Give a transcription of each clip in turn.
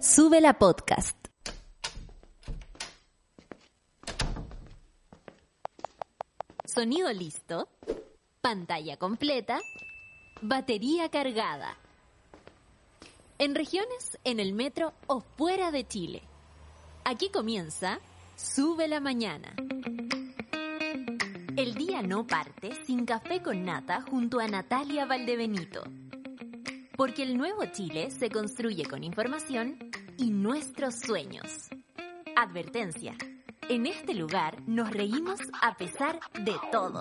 Sube la podcast. Sonido listo. Pantalla completa. Batería cargada. En regiones, en el metro o fuera de Chile. Aquí comienza Sube la mañana. El día no parte sin café con nata junto a Natalia Valdebenito. Porque el nuevo Chile se construye con información y nuestros sueños. Advertencia. En este lugar nos reímos a pesar de todo.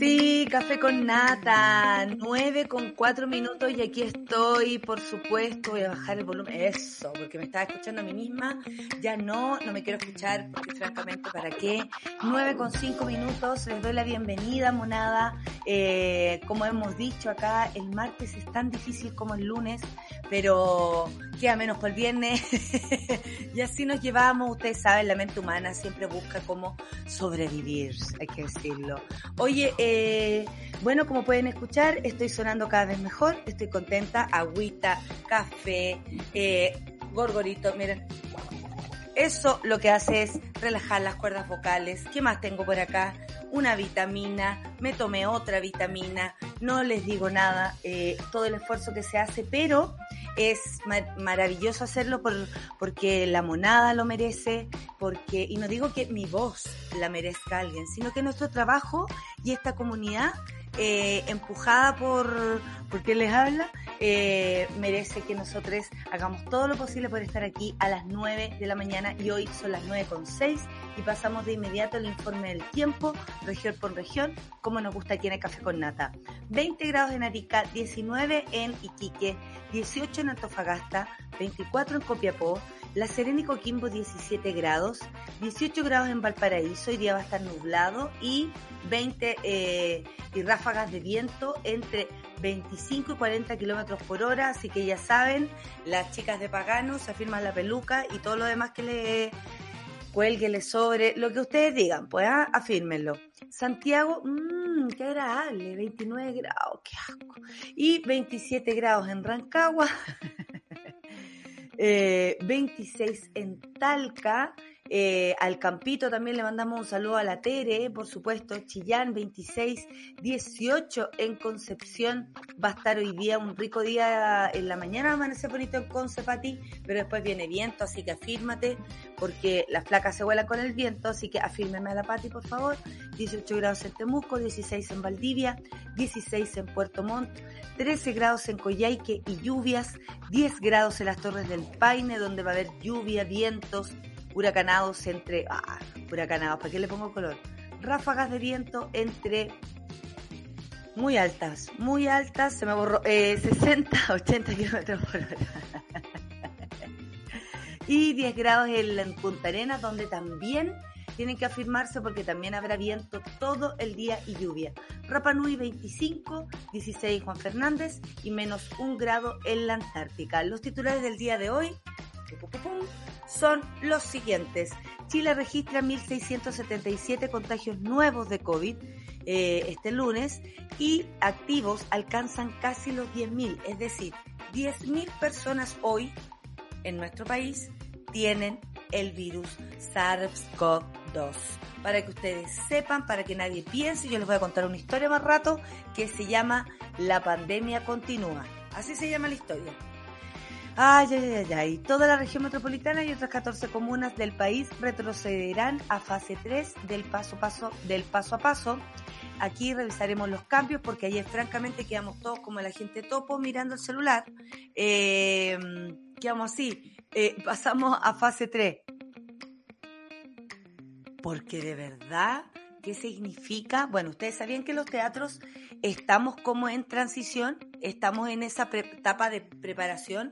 Sí, café con nata, nueve con cuatro minutos y aquí estoy, por supuesto, voy a bajar el volumen, eso, porque me estaba escuchando a mí misma, ya no, no me quiero escuchar, porque francamente, ¿para qué? Nueve con cinco minutos, les doy la bienvenida, monada, eh, como hemos dicho acá, el martes es tan difícil como el lunes, pero queda menos por el viernes, y así nos llevamos, ustedes saben, la mente humana siempre busca cómo sobrevivir, hay que decirlo. Oye, eh, bueno, como pueden escuchar, estoy sonando cada vez mejor, estoy contenta, agüita, café, eh, gorgorito, miren. Eso lo que hace es relajar las cuerdas vocales. ¿Qué más tengo por acá? Una vitamina, me tomé otra vitamina, no les digo nada, eh, todo el esfuerzo que se hace, pero es maravilloso hacerlo por, porque la monada lo merece, porque, y no digo que mi voz la merezca alguien, sino que nuestro trabajo y esta comunidad eh, empujada por, por quien les habla, eh, merece que nosotros hagamos todo lo posible por estar aquí a las 9 de la mañana y hoy son las 9 con 6 y pasamos de inmediato al informe del tiempo, región por región, como nos gusta aquí en Café con Nata. 20 grados en Arica, 19 en Iquique, 18 en Antofagasta, 24 en Copiapó, la Serena y Coquimbo 17 grados, 18 grados en Valparaíso, hoy día va a estar nublado y 20 eh, y ráfagas de viento entre 25 y 40 kilómetros por hora, así que ya saben, las chicas de Pagano se afirman la peluca y todo lo demás que le cuélguele sobre, lo que ustedes digan, pues ah. Santiago, mmm, qué agradable, 29 grados, qué asco. Y 27 grados en Rancagua. 26 eh, en Talca, eh, al Campito también le mandamos un saludo a la Tere, por supuesto, Chillán 26, 18 en Concepción, va a estar hoy día un rico día en la mañana, amanece bonito en Conce pero después viene viento, así que afírmate, porque las placas se vuelan con el viento, así que afírmeme a la Pati, por favor, 18 grados en Temuco, 16 en Valdivia, 16 en Puerto Montt, 13 grados en Coyhaique y lluvias, 10 grados en las Torres del Paine, donde va a haber lluvia, vientos, huracanados entre... Ah, huracanados, ¿para qué le pongo color? Ráfagas de viento entre muy altas, muy altas, se me borró, eh, 60, 80 kilómetros por hora. y 10 grados en Punta Arenas, donde también tienen que afirmarse porque también habrá viento todo el día y lluvia. Rapa Nui 25, 16 Juan Fernández y menos un grado en la Antártica. Los titulares del día de hoy son los siguientes. Chile registra 1.677 contagios nuevos de COVID eh, este lunes y activos alcanzan casi los 10.000, es decir, 10.000 personas hoy en nuestro país tienen el virus SARS-CoV-2. Para que ustedes sepan, para que nadie piense, yo les voy a contar una historia más rato que se llama La pandemia continúa. Así se llama la historia. Ay, ay, ay, ay. Toda la región metropolitana y otras 14 comunas del país retrocederán a fase 3 del paso, paso, del paso a paso. Aquí revisaremos los cambios porque ayer francamente quedamos todos como la gente topo mirando el celular. Eh, quedamos así. Eh, pasamos a fase 3. Porque de verdad, ¿qué significa? Bueno, ustedes sabían que los teatros estamos como en transición, estamos en esa etapa de preparación.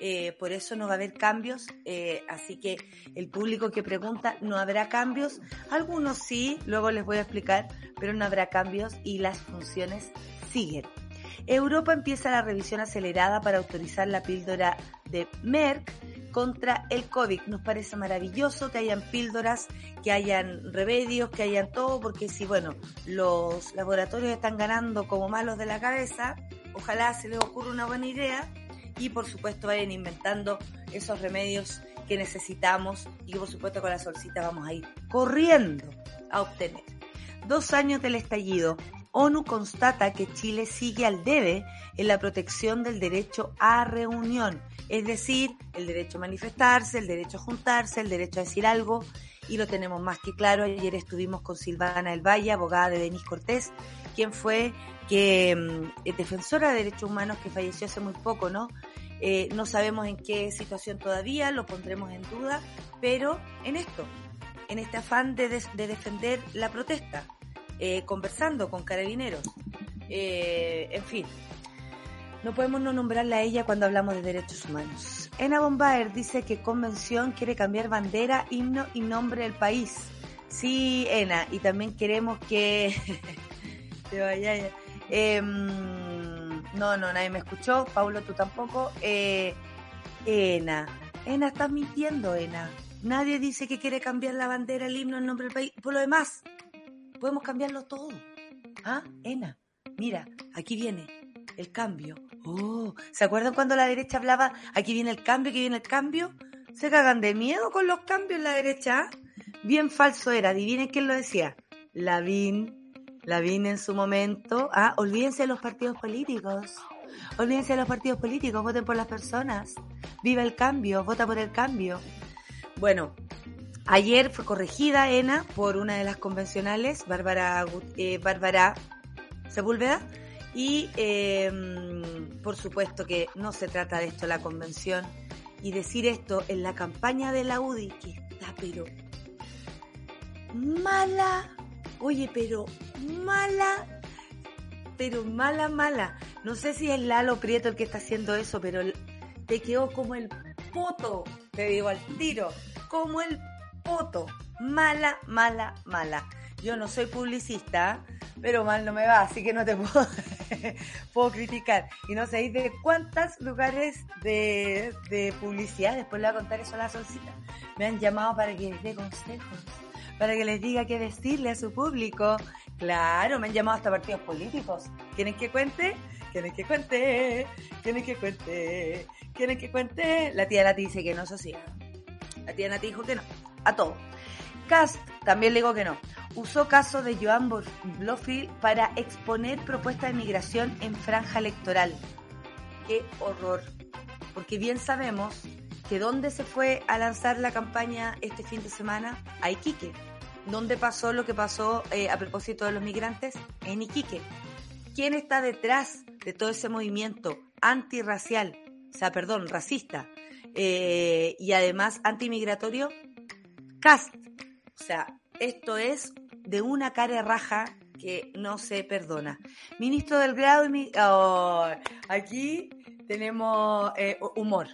Eh, por eso no va a haber cambios, eh, así que el público que pregunta, no habrá cambios, algunos sí, luego les voy a explicar, pero no habrá cambios y las funciones siguen. Europa empieza la revisión acelerada para autorizar la píldora de Merck contra el COVID. Nos parece maravilloso que hayan píldoras, que hayan remedios, que hayan todo, porque si, bueno, los laboratorios están ganando como malos de la cabeza, ojalá se les ocurra una buena idea y por supuesto vayan inventando esos remedios que necesitamos y que por supuesto con la solcita vamos a ir corriendo a obtener. Dos años del estallido, ONU constata que Chile sigue al debe en la protección del derecho a reunión, es decir, el derecho a manifestarse, el derecho a juntarse, el derecho a decir algo, y lo tenemos más que claro. Ayer estuvimos con Silvana El Valle, abogada de Denis Cortés, quien fue que mm, defensora de derechos humanos que falleció hace muy poco, ¿no? Eh, no sabemos en qué situación todavía, lo pondremos en duda, pero en esto, en este afán de, de defender la protesta, eh, conversando con carabineros, eh, en fin, no podemos no nombrarla a ella cuando hablamos de derechos humanos. Ena Bombaer dice que Convención quiere cambiar bandera, himno y nombre del país. Sí, Ena, y también queremos que... Eh, no, no, nadie me escuchó. Paulo, tú tampoco. Eh, Ena, Ena, estás mintiendo, Ena. Nadie dice que quiere cambiar la bandera, el himno, el nombre del país. Por lo demás, podemos cambiarlo todo. ¿Ah? Ena, mira, aquí viene el cambio. Oh, ¿se acuerdan cuando la derecha hablaba, aquí viene el cambio, aquí viene el cambio? ¿Se cagan de miedo con los cambios en la derecha? Bien falso era, adivinen quién lo decía. Lavín, Lavín en su momento. Ah, olvídense de los partidos políticos. Olvídense de los partidos políticos, voten por las personas. Viva el cambio, vota por el cambio. Bueno, ayer fue corregida ENA por una de las convencionales, Bárbara, eh, Bárbara Sepúlveda, y em, por supuesto que no se trata de esto la convención. Y decir esto en la campaña de la UDI, que está pero mala, oye, pero mala, pero mala, mala. No sé si es Lalo Prieto el que está haciendo eso, pero te quedó como el poto, te digo al tiro, como el poto. Mala, mala, mala. Yo no soy publicista, pero mal no me va, así que no te puedo, puedo criticar. Y no sé de cuántos lugares de, de, publicidad, después le voy a contar eso a la solcita, me han llamado para que les dé consejos, para que les diga qué decirle a su público. Claro, me han llamado hasta partidos políticos. ¿Quieren que cuente? ¿Quieren que cuente? ¿Quieren que cuente? ¿Quieren que cuente? La tía Nati dice que no, eso sí. La tía Nati dijo que no, a todo. Cast también le digo que no usó caso de Joan Blofield para exponer propuestas de migración en franja electoral. ¡Qué horror! Porque bien sabemos que dónde se fue a lanzar la campaña este fin de semana, a Iquique. ¿Dónde pasó lo que pasó eh, a propósito de los migrantes? En Iquique. ¿Quién está detrás de todo ese movimiento antirracial, o sea, perdón, racista, eh, y además antimigratorio? CAST. O sea, esto es de una cara raja que no se perdona. Ministro del Grado. Oh, aquí tenemos eh, humor.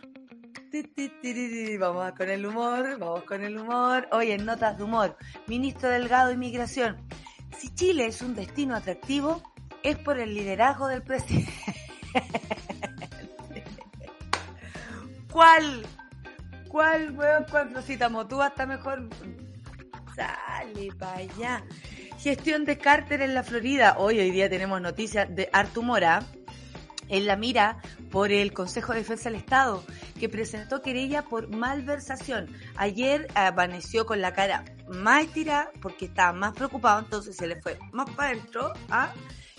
Vamos con el humor, vamos con el humor. Hoy en notas de humor, ministro Delgado de Inmigración. Si Chile es un destino atractivo, es por el liderazgo del presidente. ¿Cuál? ¿Cuál, weón? ¿Cuál citamos? Tú hasta mejor Sale para allá. Gestión de Carter en la Florida. Hoy, hoy día tenemos noticias de Artu Mora en la mira por el Consejo de Defensa del Estado, que presentó querella por malversación. Ayer amaneció con la cara más tirada porque estaba más preocupado, entonces se le fue más para adentro. ¿ah?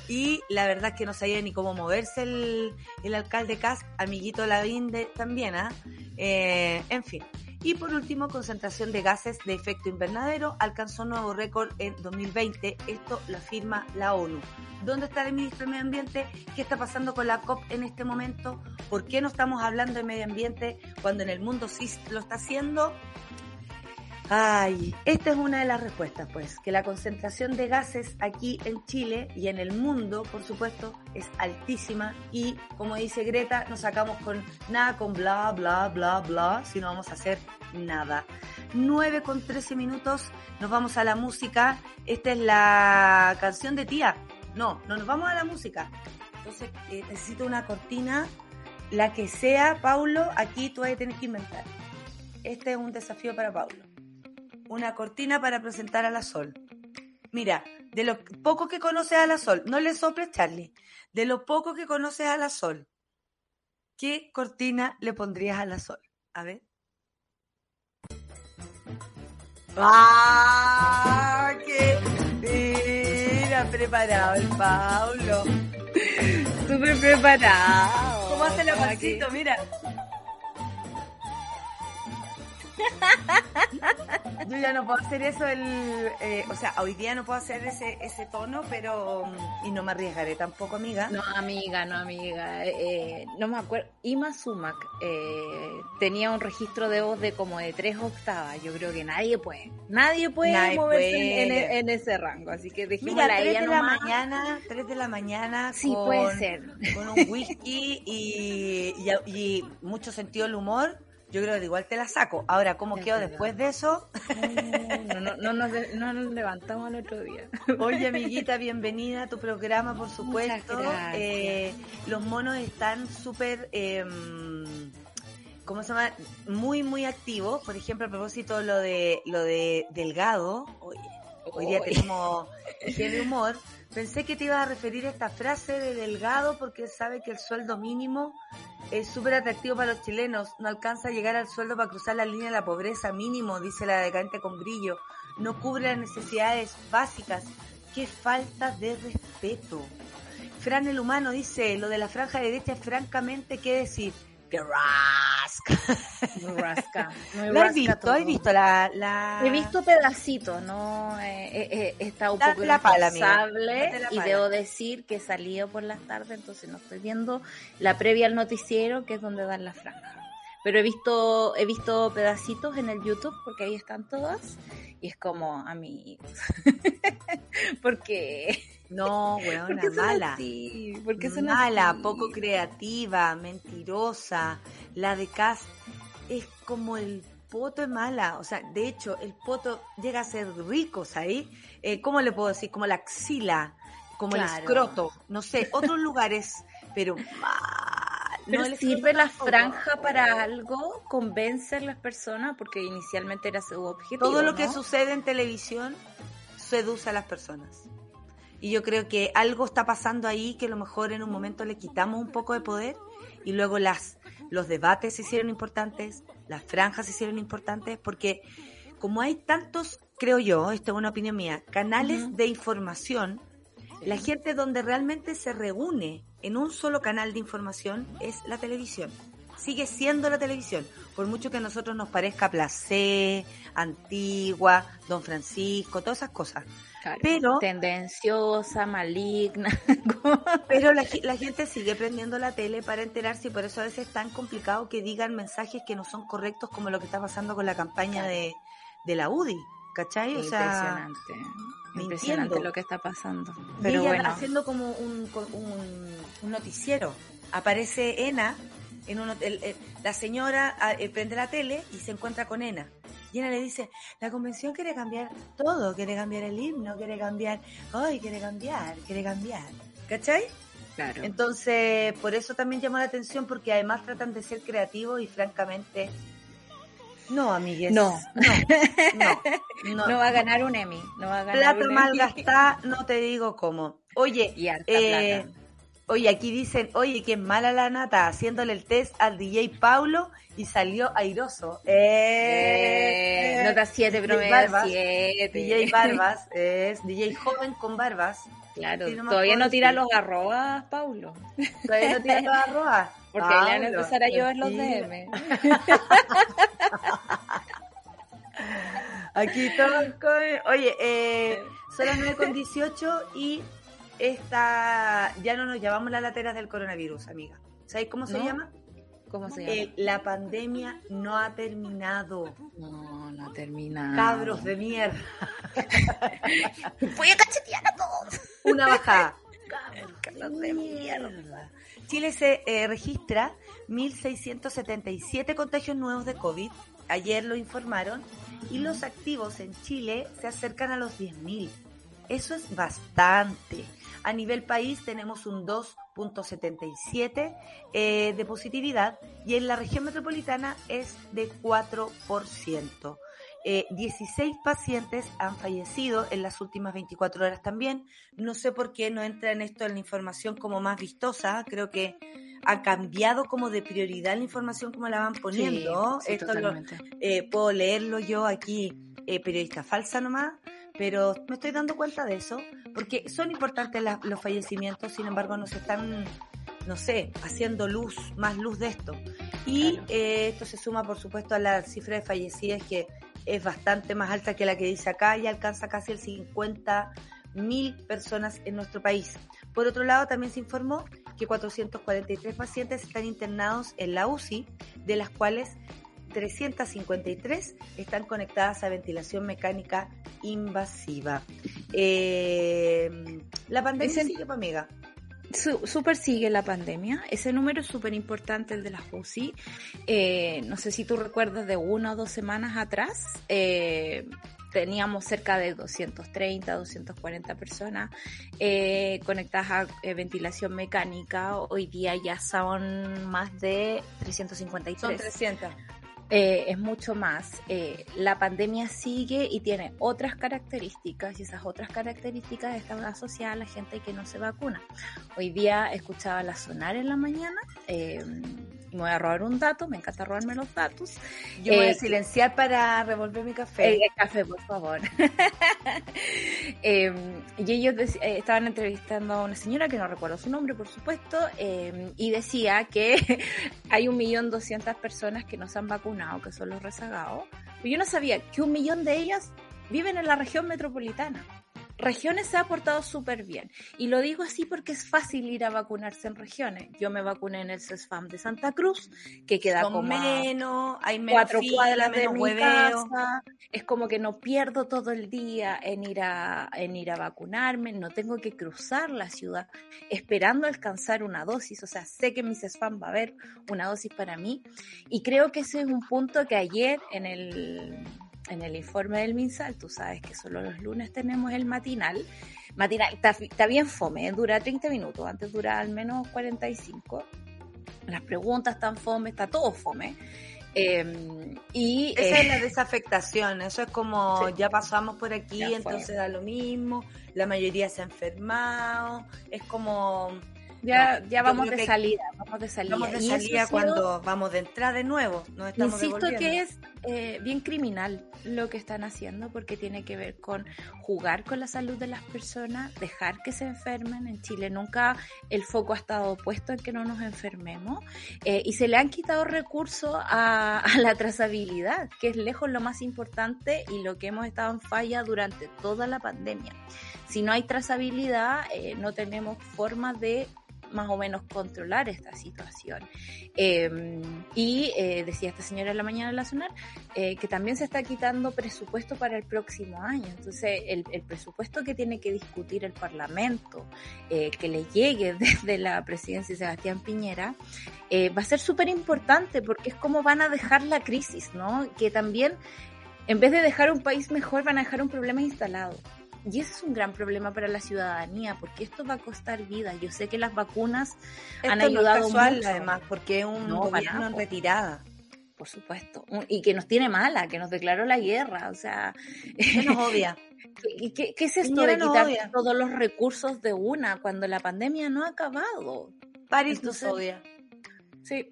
Y la verdad es que no sabía ni cómo moverse el, el alcalde Cas, amiguito Lavín de, también. ¿ah? Eh, en fin. Y por último, concentración de gases de efecto invernadero alcanzó nuevo récord en 2020. Esto lo afirma la ONU. ¿Dónde está el ministro de Medio Ambiente? ¿Qué está pasando con la COP en este momento? ¿Por qué no estamos hablando de medio ambiente cuando en el mundo sí lo está haciendo? Ay, esta es una de las respuestas, pues, que la concentración de gases aquí en Chile y en el mundo, por supuesto, es altísima y, como dice Greta, no sacamos con nada con bla, bla, bla, bla, sino vamos a hacer nada. 9 con 13 minutos, nos vamos a la música. Esta es la canción de tía. No, no nos vamos a la música. Entonces, eh, necesito una cortina, la que sea, Paulo, aquí tú vas a tener que inventar. Este es un desafío para Paulo una cortina para presentar a la Sol. Mira, de lo poco que conoces a la Sol, no le soples, Charlie, de lo poco que conoces a la Sol, ¿qué cortina le pondrías a la sol? A ver. ¡Ah! ¡Qué! Mira, preparado el Paulo. Súper preparado. ¿Cómo hace la pasito? Mira. Yo ya no puedo hacer eso, el, eh, o sea, hoy día no puedo hacer ese, ese tono, pero y no me arriesgaré tampoco, amiga. No, amiga, no, amiga. Eh, eh, no me acuerdo. Ima Sumac tenía un registro de voz de como de tres octavas. Yo creo que nadie puede, nadie puede moverse e, En, ese rango. Así que Mira, ella de la mañana, 3 de la mañana. Sí, puede ser. Con un whisky y, y, y mucho sentido del humor yo creo que igual te la saco. Ahora, ¿cómo quedo después de eso? No, no, no, nos, no, nos, levantamos al otro día. Oye, amiguita, bienvenida a tu programa, por supuesto. Eh, los monos están súper... Eh, ¿Cómo se llama? Muy, muy activos. Por ejemplo, a propósito lo de lo de Delgado. Hoy día tenemos de humor. Pensé que te ibas a referir a esta frase de Delgado porque sabe que el sueldo mínimo es súper atractivo para los chilenos. No alcanza a llegar al sueldo para cruzar la línea de la pobreza mínimo, dice la decadente con brillo. No cubre las necesidades básicas. Qué falta de respeto. Fran el humano dice, lo de la franja de derecha es francamente qué decir. Que rasca. rasca. ¿Lo has visto? ¿Has visto la, la, He visto pedacitos, ¿no? Eh, eh, eh está un poco la responsable y debo decir que he salido por las tardes, entonces no estoy viendo la previa al noticiero, que es donde dan la franja. Pero he visto, he visto pedacitos en el YouTube, porque ahí están todas, y es como, a mí, porque no, weona, mala. porque mala, poco creativa, mentirosa. La de Cass es como el poto es mala. O sea, de hecho, el poto llega a ser rico, ¿sabes? Eh, ¿Cómo le puedo decir? Como la axila, como el escroto. No sé, otros lugares, pero mal. ¿Pero sirve la franja para algo? ¿Convence a las personas? Porque inicialmente era su objetivo. Todo lo que sucede en televisión seduce a las personas. Y yo creo que algo está pasando ahí que a lo mejor en un momento le quitamos un poco de poder y luego las, los debates se hicieron importantes, las franjas se hicieron importantes, porque como hay tantos, creo yo, esto es una opinión mía, canales de información, la gente donde realmente se reúne en un solo canal de información es la televisión. Sigue siendo la televisión, por mucho que a nosotros nos parezca Placé, Antigua, Don Francisco, todas esas cosas pero tendenciosa, maligna. pero la, gente sigue prendiendo la tele para enterarse y por eso a veces es tan complicado que digan mensajes que no son correctos como lo que está pasando con la campaña de, la UDI. ¿Cachai? O sea, impresionante. Impresionante lo que está pasando. Pero bueno. haciendo como un, un, noticiero. Aparece Ena, en un, la señora ah, eh, prende la tele y se encuentra con Ena. Y le dice, la convención quiere cambiar todo, quiere cambiar el himno, quiere cambiar, ay, quiere cambiar, quiere cambiar. ¿Cachai? Claro. Entonces, por eso también llamó la atención, porque además tratan de ser creativos y francamente, no, amigues. No. No, no, va a ganar un Emmy. No va a ganar Plata mal gastada, no te digo cómo. Oye, eh, oye, aquí dicen, oye, es mala la nata, haciéndole el test al DJ Paulo y salió airoso. Eh, nota 7, promedio 7. DJ Barbas es DJ joven con barbas. Claro, todavía no tira los arrobas, Paulo. Todavía no tira los arrobas. Porque le van a empezar a llover los DM. Aquí todo Oye, eh, son las 9 con 18 y esta ya no nos llamamos las lateras del coronavirus, amiga. ¿Sabéis cómo se llama? ¿Cómo se llama? Eh, la pandemia no ha terminado. No, no ha terminado. Cabros de mierda. Voy a cachetear a todos. Una bajada. Cabros de mierda. Chile se eh, registra 1.677 contagios nuevos de COVID. Ayer lo informaron. Y los activos en Chile se acercan a los 10.000. Eso es bastante. A nivel país tenemos un 2.77 eh, de positividad y en la región metropolitana es de 4%. 16 eh, pacientes han fallecido en las últimas 24 horas también. No sé por qué no entra en esto en la información como más vistosa. Creo que ha cambiado como de prioridad la información como la van poniendo. Esto eh, puedo leerlo yo aquí, eh, periodista falsa nomás, pero me estoy dando cuenta de eso, porque son importantes los fallecimientos, sin embargo no se están, no sé, haciendo luz, más luz de esto. Y eh, esto se suma, por supuesto, a la cifra de fallecidas que es bastante más alta que la que dice acá y alcanza casi el 50 mil personas en nuestro país. Por otro lado, también se informó que 443 pacientes están internados en la UCI, de las cuales 353 están conectadas a ventilación mecánica invasiva. Eh, la pandemia sigue, pues, amiga. Súper sigue la pandemia. Ese número es súper importante, el de la UCI. Eh, no sé si tú recuerdas de una o dos semanas atrás. Eh, teníamos cerca de 230, 240 personas eh, conectadas a ventilación mecánica. Hoy día ya son más de 353. Son 300. Eh, es mucho más. la pandemia sigue y tiene otras características y esas otras características están asociadas a la gente que no se vacuna. Hoy día escuchaba la sonar en la mañana me voy a robar un dato, me encanta robarme los datos. Yo voy a eh, silenciar para revolver mi café. El, café, por favor. Em, y ellos eh, estaban entrevistando a una señora que no recuerdo su nombre, por supuesto, y decía que hay un millón doscientas personas que no se han vacunado, que son los rezagados. Pero yo no sabía que un millón de ellas viven en la región metropolitana regiones se ha portado súper bien. Y lo digo así porque es fácil ir a vacunarse en regiones. Yo me vacuné en el CESFAM de Santa Cruz, que queda como menos, hay menos cuatro cuadras de mi casa. Es como que no pierdo todo el día en ir a en ir a vacunarme, no tengo que cruzar la ciudad esperando alcanzar una dosis, o sea, sé que en mi CESFAM va a haber una dosis para mí y creo que ese es un punto que ayer en el en el informe del MinSal, tú sabes que solo los lunes tenemos el matinal. Matinal, está, bien fome, ¿eh? dura 30 minutos, antes dura al menos 45. Las preguntas están fome, está todo fome. Em, y, Esa es la eh, desafectación, eso es como ya pasamos por aquí, entonces da lo mismo, la mayoría se ha enfermado, es como ya, ya vamos de salida, vamos de salida. Vamos de salida cuando vamos de entrada de nuevo. Nos estamos Insisto que es eh, bien criminal lo que están haciendo porque tiene que ver con jugar con la salud de las personas, dejar que se enfermen. En Chile nunca el foco ha estado puesto en que no nos enfermemos eh, y se le han quitado recursos a, la trazabilidad, que es lejos lo más importante y lo que hemos estado en falla durante toda la pandemia. Si no hay trazabilidad, eh, no tenemos forma de más o menos controlar esta situación. Em, y eh, decía esta señora en la mañana de la Sonar eh, que también se está quitando presupuesto para el próximo año. Entonces, el, presupuesto que tiene que discutir el Parlamento, eh, que le llegue desde la presidencia de Sebastián Piñera, va a ser súper importante porque es como van a dejar la crisis, ¿no? Que también, en vez de dejar un país mejor, van a dejar un problema instalado. Y ese es un gran problema para la ciudadanía, porque esto va a costar vida. Yo sé que las vacunas han ayudado mucho. además, porque es un gobierno en retirada. Por supuesto. Y que nos tiene mala, que nos declaró la guerra. O sea. Que nos odia. ¿Qué, es esto de quitar todos los recursos de una cuando la pandemia no ha acabado? París nos odia. Sí,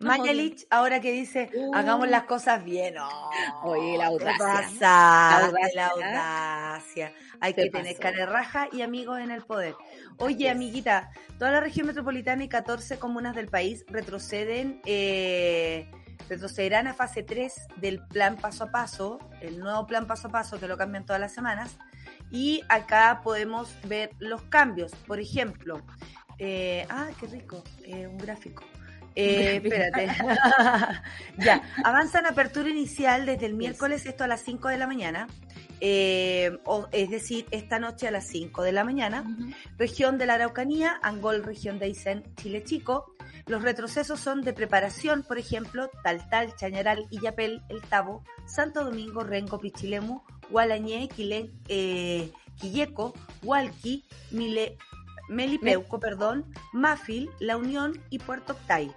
Mañalich, ahora que dice, hagamos las cosas bien. Oh, Oye, la audacia. La audacia. Hay que tener cara raja y amigos en el poder. Oye, amiguita, toda la región metropolitana y 14 comunas del país retroceden, eh, retrocederán a fase 3 del plan paso a paso, el nuevo plan paso a paso que lo cambian todas las semanas. Y acá podemos ver los cambios. Por ejemplo, eh, ah, qué rico, eh, un gráfico. Eh, espérate. ya, avanzan apertura inicial desde el miércoles, esto a las 5 de la mañana. Eh, o, es decir, esta noche a las 5 de la mañana. Región de la Araucanía, Angol, región de Aysén, Chile Chico. Los retrocesos son de preparación, por ejemplo, Taltal, Chañaral, Illapel, El Tabo, Santo Domingo, Rengo, Pichilemu, Gualañé, Quilén, eh, Quilleco, Hualqui, Mile, Melipeuco, perdón, Mafil, La Unión y Puerto Octay.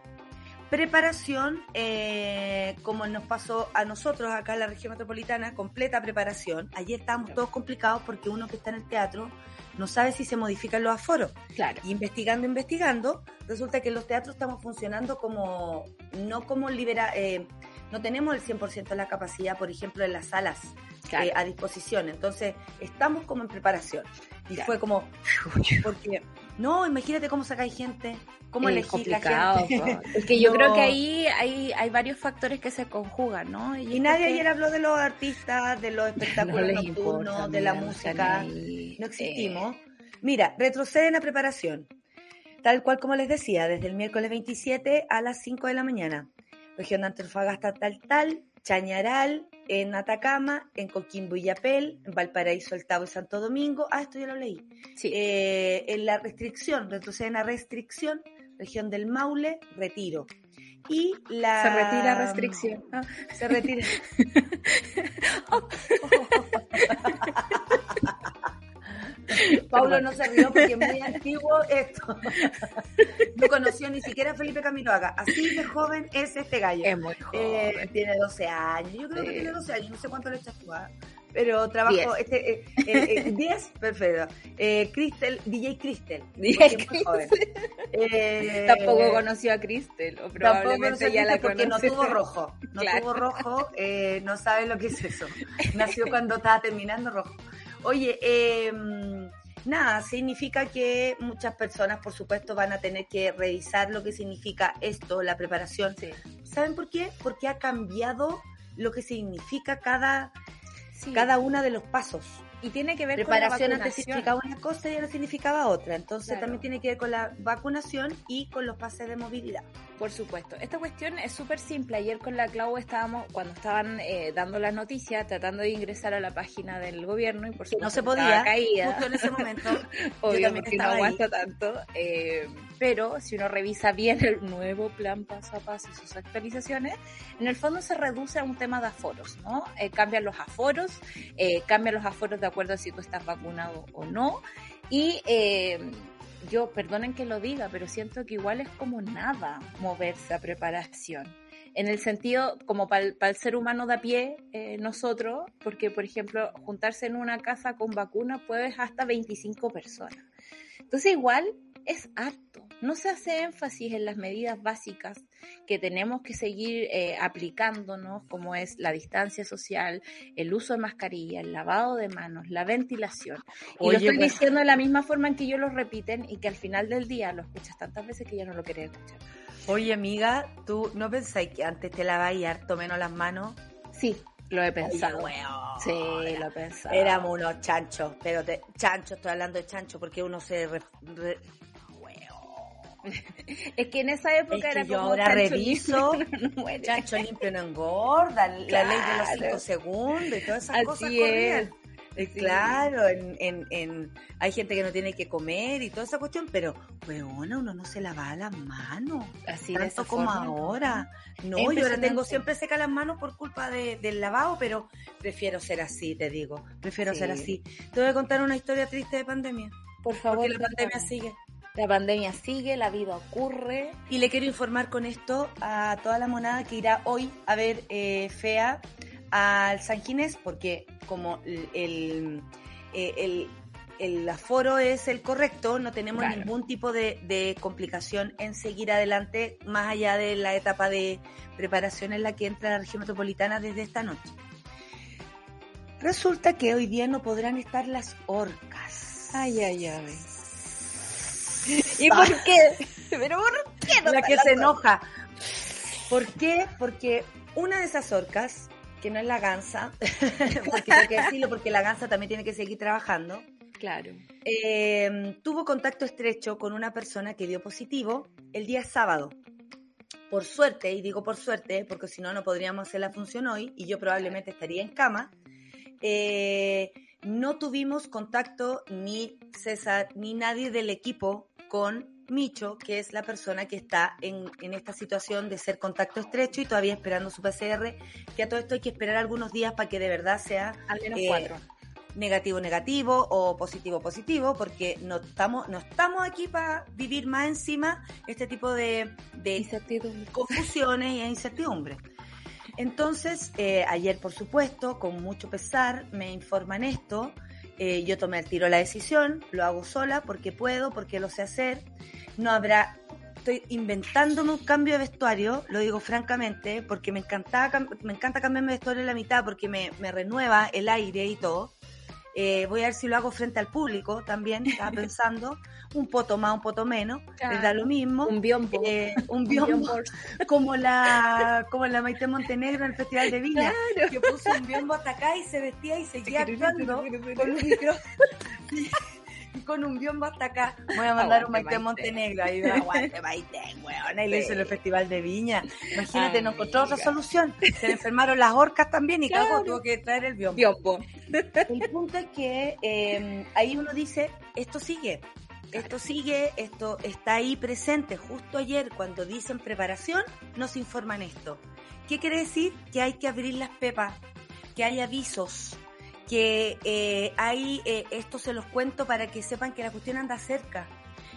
preparación, eh, como nos pasó a nosotros acá en la región metropolitana, completa preparación. Ayer estábamos todos complicados porque uno que está en el teatro no sabe si se modifican los aforos. Claro. Y investigando, investigando, resulta que en los teatros estamos funcionando como, no como libera, eh, no tenemos el 100% de la capacidad, por ejemplo, en las salas eh, a disposición. Entonces, estamos como en preparación. Y fue como, porque, no, imagínate cómo sacáis gente, cómo elegir la gente. Es que yo creo que ahí hay, hay varios factores que se conjugan, ¿no? Y, nadie ayer habló de los artistas, de los espectáculos nocturnos, de la música. No existimos. Mira, retroceden a preparación. Tal cual como les decía, desde el miércoles 27 a las 5 de la mañana. Región de Antofagasta tal tal, Chañaral, en Atacama, en Coquimbo y Yapel, en Valparaíso, El y Santo Domingo. Ah, esto ya lo leí. Sí. Eh, en la restricción, retroceden a restricción, región del Maule, retiro. Y la... Se retira restricción. Se retira. Paulo no se rió porque es muy antiguo esto. No conoció ni siquiera a Felipe Camiloaga. Así de joven es este gallo. Es muy joven. Eh, tiene 12 años. Yo creo que tiene 12 años. No sé cuánto le echas tú. ¿ah? Pero trabajo, este, eh, eh, 10, perfecto. Eh, Cristel, DJ Cristel. DJ Cristel. Eh, tampoco conoció a Cristel, o probablemente ya la porque no tuvo rojo. No tuvo rojo, eh, no sabe lo que es eso. Nació cuando estaba terminando rojo. Oye, eh, nada, significa que muchas personas, por supuesto, van a tener que revisar lo que significa esto, la preparación. ¿Saben por qué? Porque ha cambiado lo que significa cada, cada uno de los pasos. Y tiene que ver Preparación con la antes significaba una cosa y ahora significaba otra. Entonces también tiene que ver con la vacunación y con los pases de movilidad. Por supuesto. Esta cuestión es súper simple. Ayer con la Clau estábamos, cuando estaban eh, dando las noticias, tratando de ingresar a la página del gobierno y por supuesto no se podía. Caída. Justo en ese momento. Obviamente no aguanta tanto. Eh, pero si uno revisa bien el nuevo plan paso a paso y sus actualizaciones, en el fondo se reduce a un tema de aforos, ¿no? Eh, cambian los aforos, eh, cambian los aforos de acuerdo a si tú estás vacunado o no. Y eh, yo, perdonen que lo diga, pero siento que igual es como nada moverse a preparación. En el sentido, como para el, ser humano de a pie, nosotros, porque por ejemplo, juntarse en una casa con vacuna puedes hasta 25 personas. Entonces igual es harto. No se hace énfasis en las medidas básicas que tenemos que seguir eh, aplicándonos, como es la distancia social, el uso de mascarilla, el lavado de manos, la ventilación. Y lo estoy diciendo de la misma forma en que ellos lo repiten y que al final del día lo escuchas tantas veces que ya no lo querés escuchar. Oye, amiga, ¿tú no pensáis que antes te lavabas harto menos las manos? Sí, lo he pensado. sí, lo he pensado. Éramos unos chanchos, pero de chancho, estoy hablando de chancho porque uno se es que en esa época era yo ahora reviso, chancho limpio no engorda, la ley de los cinco segundos y todas esas cosas es. Claro, en, en, en, hay gente que no tiene que comer y toda esa cuestión, pero, weona, uno no se lava las manos. Así tanto como ahora. No, yo ahora tengo siempre seca las manos por culpa de, del lavado, pero prefiero ser así, te digo. Prefiero ser así. Te voy a contar una historia triste de pandemia. Por favor. Porque la pandemia sigue. La pandemia sigue, la vida ocurre. Y le quiero informar con esto a toda la monada que irá hoy a ver eh, Fea al San Ginés, porque como el, el, el, aforo es el correcto, no tenemos ningún tipo de, de, complicación en seguir adelante, más allá de la etapa de preparación en la que entra la región metropolitana desde esta noche. Resulta que hoy día no podrán estar las orcas. Ay, ay, ay. ¿Y por qué? ¿Pero por qué La que se enoja. ¿Por qué? Porque una de esas orcas, que no es la gansa, porque hay que decirlo, porque la gansa también tiene que seguir trabajando. Claro. Eh, tuvo contacto estrecho con una persona que dio positivo el día sábado. Por suerte, y digo por suerte, porque si no, no podríamos hacer la función hoy y yo probablemente estaría en cama. Eh, no tuvimos contacto ni César ni nadie del equipo con Micho, que es la persona que está en, esta situación de ser contacto estrecho y todavía esperando su PCR, que a todo esto hay que esperar algunos días para que de verdad sea... Al menos cuatro. negativo negativo o positivo positivo, porque no estamos, no estamos aquí para vivir más encima este tipo de, confusiones y incertidumbres. Entonces, eh, ayer, por supuesto, con mucho pesar, me informan esto. Eh, yo tomé el tiro la decisión, lo hago sola porque puedo, porque lo sé hacer. No habrá estoy inventándome un cambio de vestuario, lo digo francamente, porque me, encantaba, me encanta cambiarme de vestuario en la mitad porque me, me renueva el aire y todo. Eh, voy a ver si lo hago frente al público también, estaba pensando. un poto más, un poto menos, les da lo mismo. Un biombo. Eh, un biombo, como la, como la Maite Montenegro en el Festival de Viña, que puso un biombo hasta acá y se vestía y seguía actuando con un micrófono con un biombo hasta acá. Voy a mandar un Maite, Montenegro ahí de aguante Maite, weón. Y lo hizo en el Festival de Viña. Imagínate, no encontró otra solución. Se enfermaron las orcas también y claro. tuvo que traer el biombo. El punto es que eh, ahí uno dice, esto sigue. Esto sigue, esto está ahí presente. Justo ayer, cuando dicen preparación, nos informan esto. ¿Qué quiere decir? Que hay que abrir las pepas, que hay avisos, que eh, hay, eh, esto se los cuento para que sepan que la cuestión anda cerca.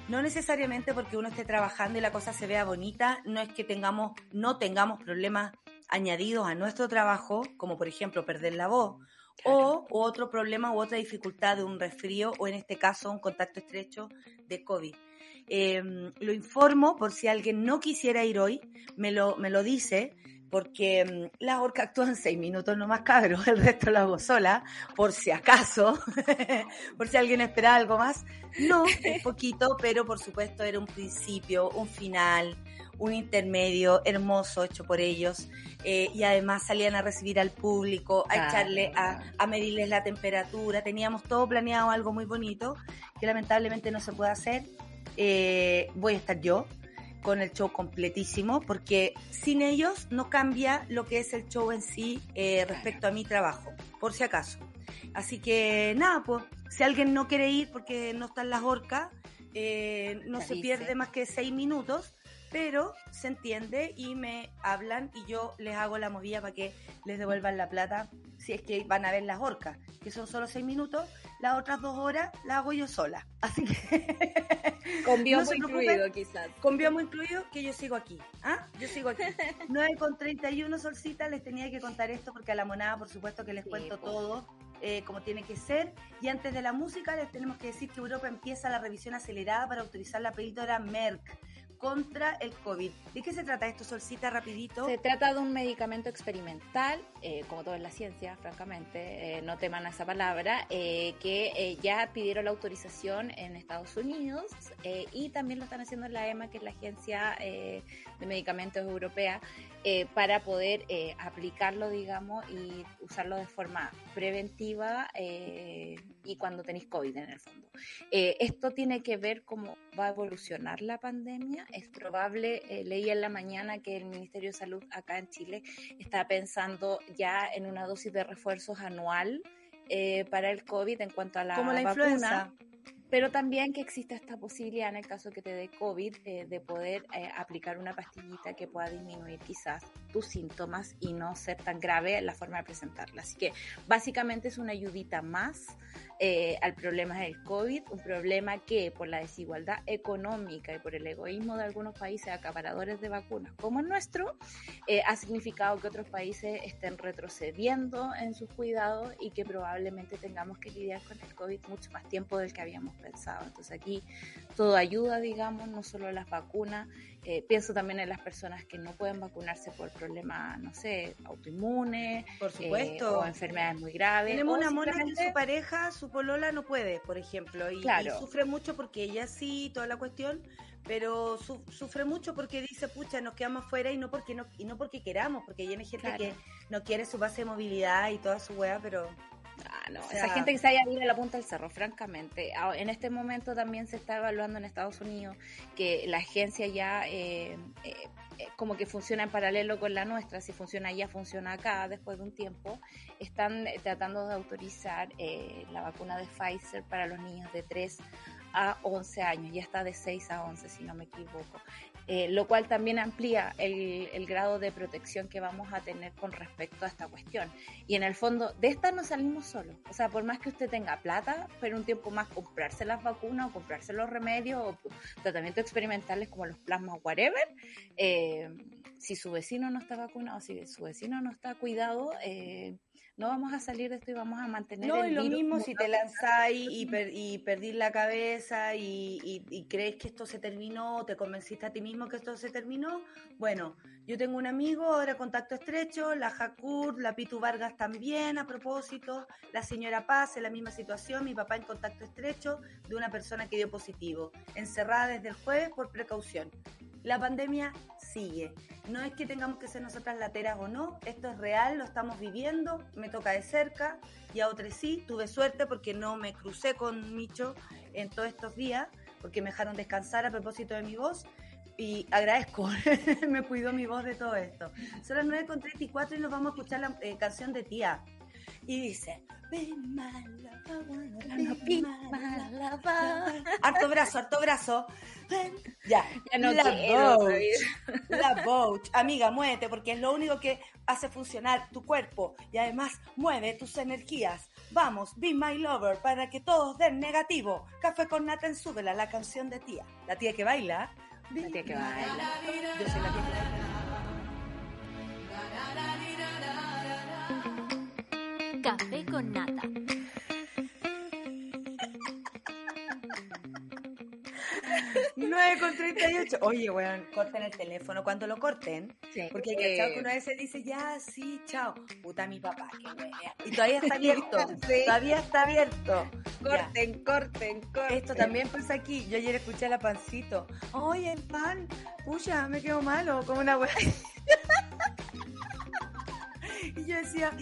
No necesariamente porque uno esté trabajando y la cosa se vea bonita, no es que tengamos, no tengamos problemas añadidos a nuestro trabajo, como por ejemplo perder la voz, o, otro problema u otra dificultad de un resfrío, o en este caso un contacto estrecho de COVID. Em, lo informo por si alguien no quisiera ir hoy, me lo, me lo dice, porque mm, la orca actúa en seis minutos nomás, cabros, el resto lo hago sola, por si acaso, por si alguien espera algo más. No, es poquito, pero por supuesto era un principio, un final, un intermedio hermoso hecho por ellos. Eh, y además salían a recibir al público, a echarle, a, a, medirles la temperatura. Teníamos todo planeado, algo muy bonito, que lamentablemente no se puede hacer. Eh, voy a estar yo, con el show completísimo, porque sin ellos no cambia lo que es el show en sí eh, respecto a mi trabajo, por si acaso. Así que nada, pues si alguien no quiere ir porque no están las orcas, eh, no se pierde más que seis minutos, pero se entiende y me hablan y yo les hago la movida para que les devuelvan la plata si es que van a ver las orcas, que son solo seis minutos, las otras dos horas las hago yo sola. Así que. Con biomo incluido, quizás. Con biomo incluido, que yo sigo aquí. ¿Ah? Yo sigo aquí. 9 con 31 solcitas, les tenía que contar esto porque a la monada, por supuesto, que les cuento todo. Eh, como tiene que ser. Y antes de la música, les tenemos que decir que Europa empieza la revisión acelerada para autorizar la píldora Merck contra el COVID. ¿De qué se trata esto, Solcita, rapidito? Se trata de un medicamento experimental, eh, como todo en la ciencia, francamente, eh, no teman esa palabra, eh, que ya pidieron la autorización en Estados Unidos y también lo están haciendo en la EMA, que es la Agencia de Medicamentos Europea, para poder aplicarlo, digamos, y usarlo de forma preventiva y cuando tenéis COVID en el fondo. esto tiene que ver cómo va a evolucionar la pandemia es probable, eh, leí en la mañana que el Ministerio de Salud acá en Chile está pensando ya en una dosis de refuerzos anual eh, para el COVID en cuanto a la, Como la vacuna. Influenza pero también que exista esta posibilidad en el caso que te dé COVID eh, de poder eh, aplicar una pastillita que pueda disminuir quizás tus síntomas y no ser tan grave la forma de presentarla. Así que básicamente es una ayudita más eh, al problema del COVID, un problema que por la desigualdad económica y por el egoísmo de algunos países acaparadores de vacunas como el nuestro, ha significado que otros países estén retrocediendo en sus cuidados y que probablemente tengamos que lidiar con el COVID mucho más tiempo del que habíamos pensado. Entonces aquí todo ayuda, digamos, no solo las vacunas. Eh, pienso también en las personas que no pueden vacunarse por problemas, no sé, autoinmunes. Por supuesto. Eh, o enfermedades muy graves. Tenemos una mona que su pareja, su polola no puede, por ejemplo. Y, sufre mucho porque ella sí, toda la cuestión pero sufre mucho porque dice, pucha, nos quedamos fuera y no porque no, y no porque queramos, porque hay gente que no quiere su base de movilidad y toda su wea, pero Ah, no, esa gente que se haya ido a la punta del cerro, francamente. En este momento también se está evaluando en Estados Unidos que la agencia ya eh, eh, eh, como que funciona en paralelo con la nuestra, si funciona allá, funciona acá después de un tiempo. Están tratando de autorizar la vacuna de Pfizer para los niños de 3 a 11 años, ya está de 6 a 11 si no me equivoco. Eh, lo cual también amplía el, grado de protección que vamos a tener con respecto a esta cuestión. Y en el fondo, de esta no salimos solos. O sea, por más que usted tenga plata, pero un tiempo más comprarse las vacunas o comprarse los remedios o tratamientos experimentales como los plasmas, whatever, eh, si su vecino no está vacunado, si su vecino no está cuidado, eh, no vamos a salir de esto y vamos a mantener no, y lo mismo si te lanzáis y, y perdís la cabeza y, crees que esto se terminó, te convenciste a ti mismo que esto se terminó. Bueno, yo tengo un amigo, ahora contacto estrecho, la Jacur, la Pitu Vargas también, a propósito, la señora Paz en la misma situación, mi papá en contacto estrecho de una persona que dio positivo, encerrada desde el jueves por precaución. La pandemia sigue. No es que tengamos que ser nosotras lateras o no, esto es real, lo estamos viviendo, me toca de cerca y a otros sí, tuve suerte porque no me crucé con Micho en todos estos días, porque me dejaron descansar a propósito de mi voz y agradezco, me cuidó mi voz de todo esto. Son las 9.34 y nos vamos a escuchar la eh, canción de Tía. Y dice, Harto brazo, harto brazo. Ya. ya no la boat. La boat. Amiga, muévete porque es lo único que hace funcionar tu cuerpo y además mueve tus energías. Vamos, be my lover para que todos den negativo. Café con nata en súbela, la canción de tía. La tía que baila. La tía que baila. Yo soy la tía que baila. 9 con 38. Oye, weón, corten el teléfono cuando lo corten. Porque eh... que una vez se dice, ya, sí, chao. Puta, mi papá, qué Y todavía está abierto. Todavía está abierto. Corten, corten, corten. Esto también pasa aquí. Yo ayer escuché a la pancito. Oye, el pan. Pucha, me quedo malo. Como una weá. y yo decía,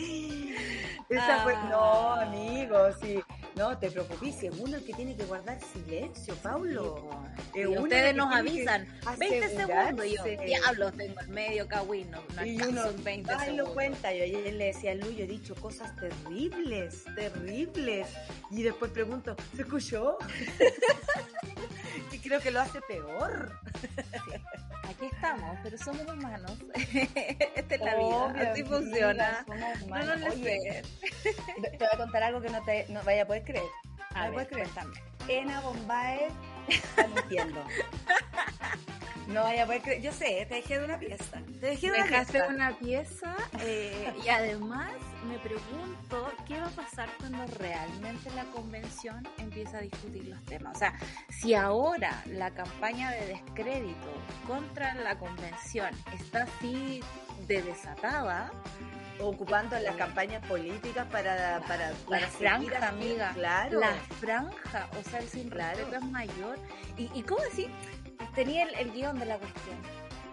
esa fue. Ah. No, amigo, sí. No, te preocupes, si es uno el que tiene que guardar silencio, Paulo. y ustedes nos avisan, 20 segundos, y yo, diablos, tengo el medio cagüín, no, y uno, son 20 ay, lo cuenta, yo ayer le decía a Lu, yo he dicho cosas terribles, terribles, y después pregunto, ¿se escuchó? y creo que lo hace peor. Aquí estamos, pero somos humanos. Esta es la vida, así funciona. No nos Oye, te voy a contar algo que no te no vaya a poder creer. A no ver, puedes creer. También. Ena Bombae está mintiendo. No vaya a poder creer. Yo sé, te dejé de una pieza. Te dejé de una pieza. una pieza eh, y además me pregunto qué va a pasar cuando realmente la convención empieza a discutir los temas. O sea, si ahora la campaña de descrédito contra la convención está así de desatada, ocupando las campañas políticas para para, para la franja amiga claro la franja o sea el sin claro. es mayor y, y cómo decir tenía el, guion de la cuestión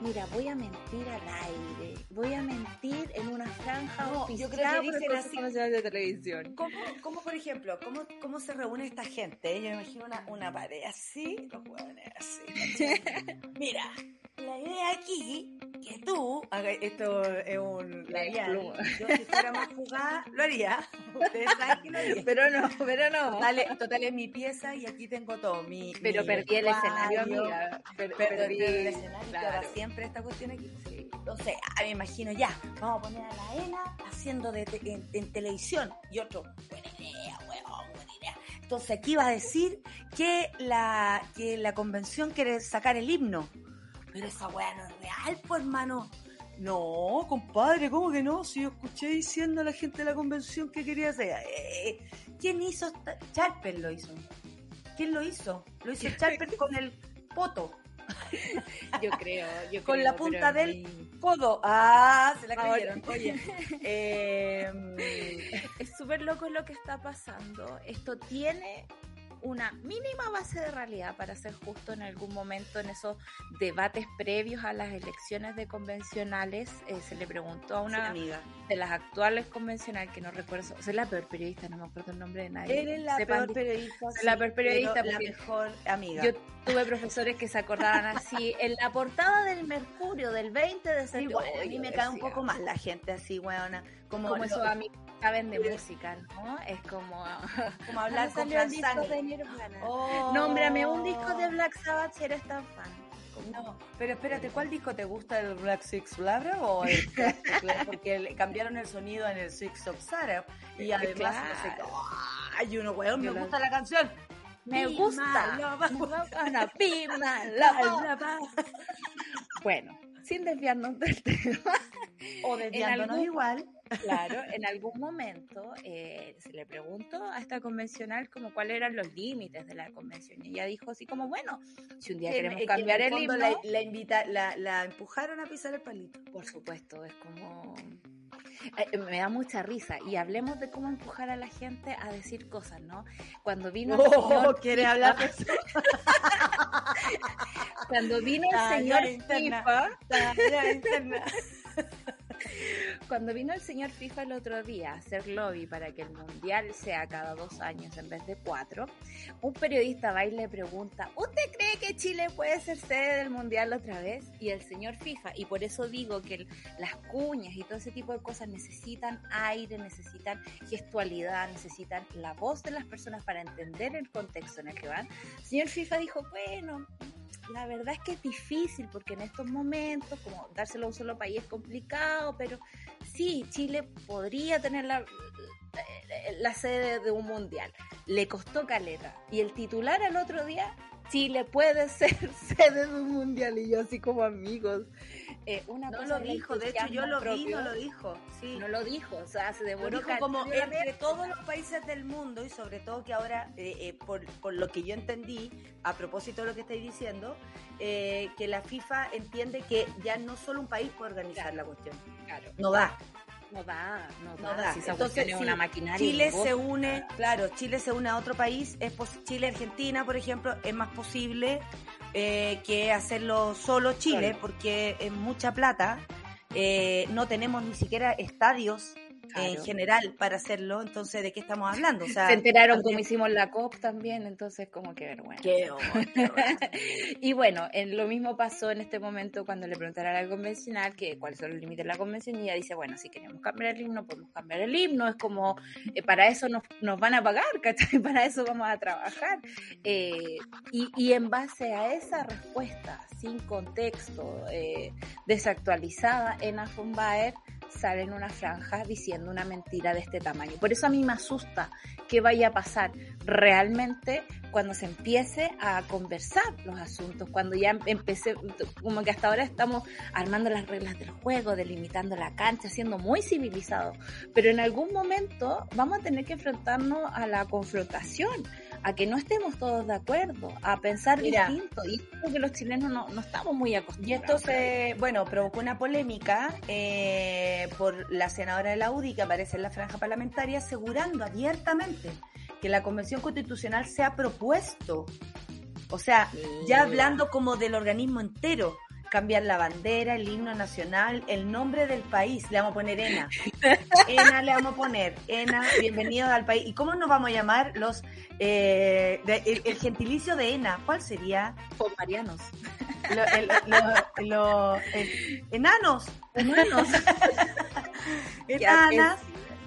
mira, voy a mentir al aire, voy a mentir en una franja no, yo creo que dicen así de televisión. ¿Cómo, cómo por ejemplo, cómo, cómo se reúne esta gente? Yo me imagino una, una pared así, los jóvenes así. mira, la idea aquí, que tú, esto es un labial, yo si fuera más jugada, lo haría, ustedes saben que lo haría. Pero no, pero no. Total, total es mi pieza y aquí tengo todo, mi Pero perdí el escenario, amiga. perdí, el escenario, claro. siempre esta cuestión aquí. Sí. Entonces, ah, me imagino ya, vamos a poner a la ENA haciendo de, en, televisión y otro, buena idea, huevón, buena idea. Entonces aquí va a decir que la, que la convención quiere sacar el himno pero esa weá no es real, pues hermano. No, compadre, ¿cómo que no? Si yo escuché diciendo a la gente de la convención que quería hacer. Eh, ¿Quién hizo? Charper lo hizo. ¿Quién lo hizo? Lo hizo Charper con el poto. Yo creo, yo Con la punta del codo. Ah, se la creyeron. Oye, em, es súper loco lo que está pasando. Esto tiene una mínima base de realidad para ser justo en algún momento en esos debates previos a las elecciones de convencionales. Eh, se le preguntó a una amiga. de las actuales convencionales, que no recuerdo, soy la peor periodista, no me acuerdo el nombre de nadie. Eres la peor periodista. la peor periodista. La mejor amiga. Yo tuve profesores que se acordaban así, en la portada del Mercurio del 20 de septiembre. a mí me cae un poco más la gente así, weona. Como, como esos amigos saben de música, ¿no? Es como, como hablar con Franz de Nirvana. Oh. Nómbrame un disco de Black Sabbath si eres tan fan. No, pero espérate, ¿cuál disco te gusta? ¿El Black Six Blabra o el Porque cambiaron el sonido en el Six of Sarah y además, no sé, ay, uno, weón, me gusta la canción. Me gusta. Bueno, sin desviarnos del tema. O desviándonos igual. Claro, en algún momento eh, se le preguntó a esta convencional como cuáles eran los límites de la convención y ella dijo así como, bueno, si un día queremos cambiar el, himno... La, invita, la, la empujaron a pisar el palito. Por supuesto, es como... Eh, me da mucha risa y hablemos de cómo empujar a la gente a decir cosas, ¿no? Cuando vino el oh, señor quiere hablar Cuando vino el señor FIFA, cuando vino el señor FIFA el otro día a hacer lobby para que el mundial sea cada dos años en vez de cuatro, un periodista va y le pregunta, ¿usted cree que Chile puede ser sede del mundial otra vez? Y el señor FIFA, y por eso digo que las cuñas y todo ese tipo de cosas necesitan aire, necesitan gestualidad, necesitan la voz de las personas para entender el contexto en el que van. El señor FIFA dijo, bueno, la verdad es que es difícil porque en estos momentos, como dárselo a un solo país es complicado, pero sí, Chile podría tener la, la sede de un mundial. Le costó caleta. Y el titular al otro día, Chile puede ser sede de un mundial. Y yo así como amigos. Eh, una no lo dijo, de hecho yo lo vi, no lo dijo. Sí. No lo dijo, o sea, se demoró. como entre todos los países del mundo y sobre todo que ahora, eh, eh, por, por, lo que yo entendí, a propósito de lo que estáis diciendo, que la FIFA entiende que ya no solo un país puede organizar la cuestión. Claro. No da. No da, no da. Entonces, una maquinaria Chile se une, claro, Chile se une a otro país, es Chile, Argentina, por ejemplo, es más posible eh, que hacerlo solo Chile, porque es mucha plata. Eh, no tenemos ni siquiera estadios en general para hacerlo, entonces ¿de qué estamos hablando? Se enteraron como hicimos la COP también, entonces como que vergüenza. Qué y bueno, en, lo mismo pasó en este momento cuando le preguntaron a la convencional que cuáles son los límites de la convención y ella dice, bueno, si queremos cambiar el himno, podemos cambiar el himno, es como, eh, para eso nos, nos, van a pagar, ¿cachai? Para eso vamos a trabajar. Eh, y, y, en base a esa respuesta, sin contexto, eh, desactualizada, en Afumbaer, sale en una franja diciendo una mentira de este tamaño. Por eso a mí me asusta que vaya a pasar realmente cuando se empiece a conversar los asuntos, cuando ya empecé, como que hasta ahora estamos armando las reglas del juego, delimitando la cancha, siendo muy civilizados, pero en algún momento vamos a tener que enfrentarnos a la confrontación a que no estemos todos de acuerdo, a pensar distinto. Y esto que los chilenos no, no, estamos muy acostumbrados. Y esto se, bueno, provocó una polémica eh, por la senadora de la UDI que aparece en la franja parlamentaria asegurando abiertamente que la Convención Constitucional se ha propuesto. O sea, ya hablando como del organismo entero, cambiar la bandera, el himno nacional, el nombre del país. Le vamos a poner ENA. ENA le vamos a poner. ENA, bienvenidos al país. ¿Y cómo nos vamos a llamar los eh, el, gentilicio de ENA? ¿Cuál sería? Marianos. enanos. Enanos. Enanas.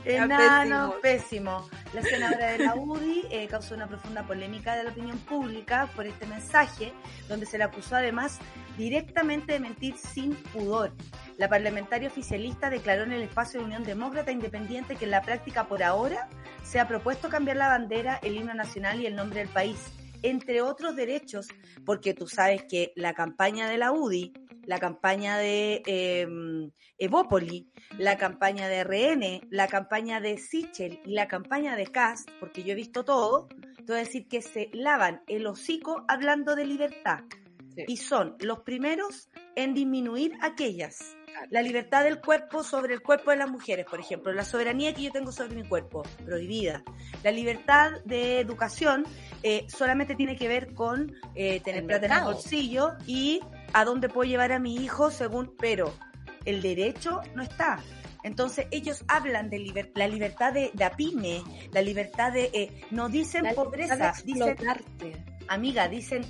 Enano, pésimo. La senadora de la UDI eh, causó una profunda polémica de la opinión pública por este mensaje, donde se le acusó además directamente de mentir sin pudor. La parlamentaria oficialista declaró en el espacio de Unión Demócrata Independiente que en la práctica por ahora se ha propuesto cambiar la bandera, el himno nacional y el nombre del país, entre otros derechos, porque tú sabes que la campaña de la UDI la campaña de eh, Evópoli, la campaña de RN, la campaña de Sichel y la campaña de Cast, porque yo he visto todo, te voy a decir que se lavan el hocico hablando de libertad. Y son los primeros en disminuir aquellas. La libertad del cuerpo sobre el cuerpo de las mujeres, por ejemplo, la soberanía que yo tengo sobre mi cuerpo, prohibida. La libertad de educación eh, solamente tiene que ver con eh, tener plata en el bolsillo y a dónde puedo llevar a mi hijo según, pero el derecho no está. Entonces ellos hablan de la libertad de, de apime, la libertad de, eh, no dicen pobreza, dicen, amiga, dicen,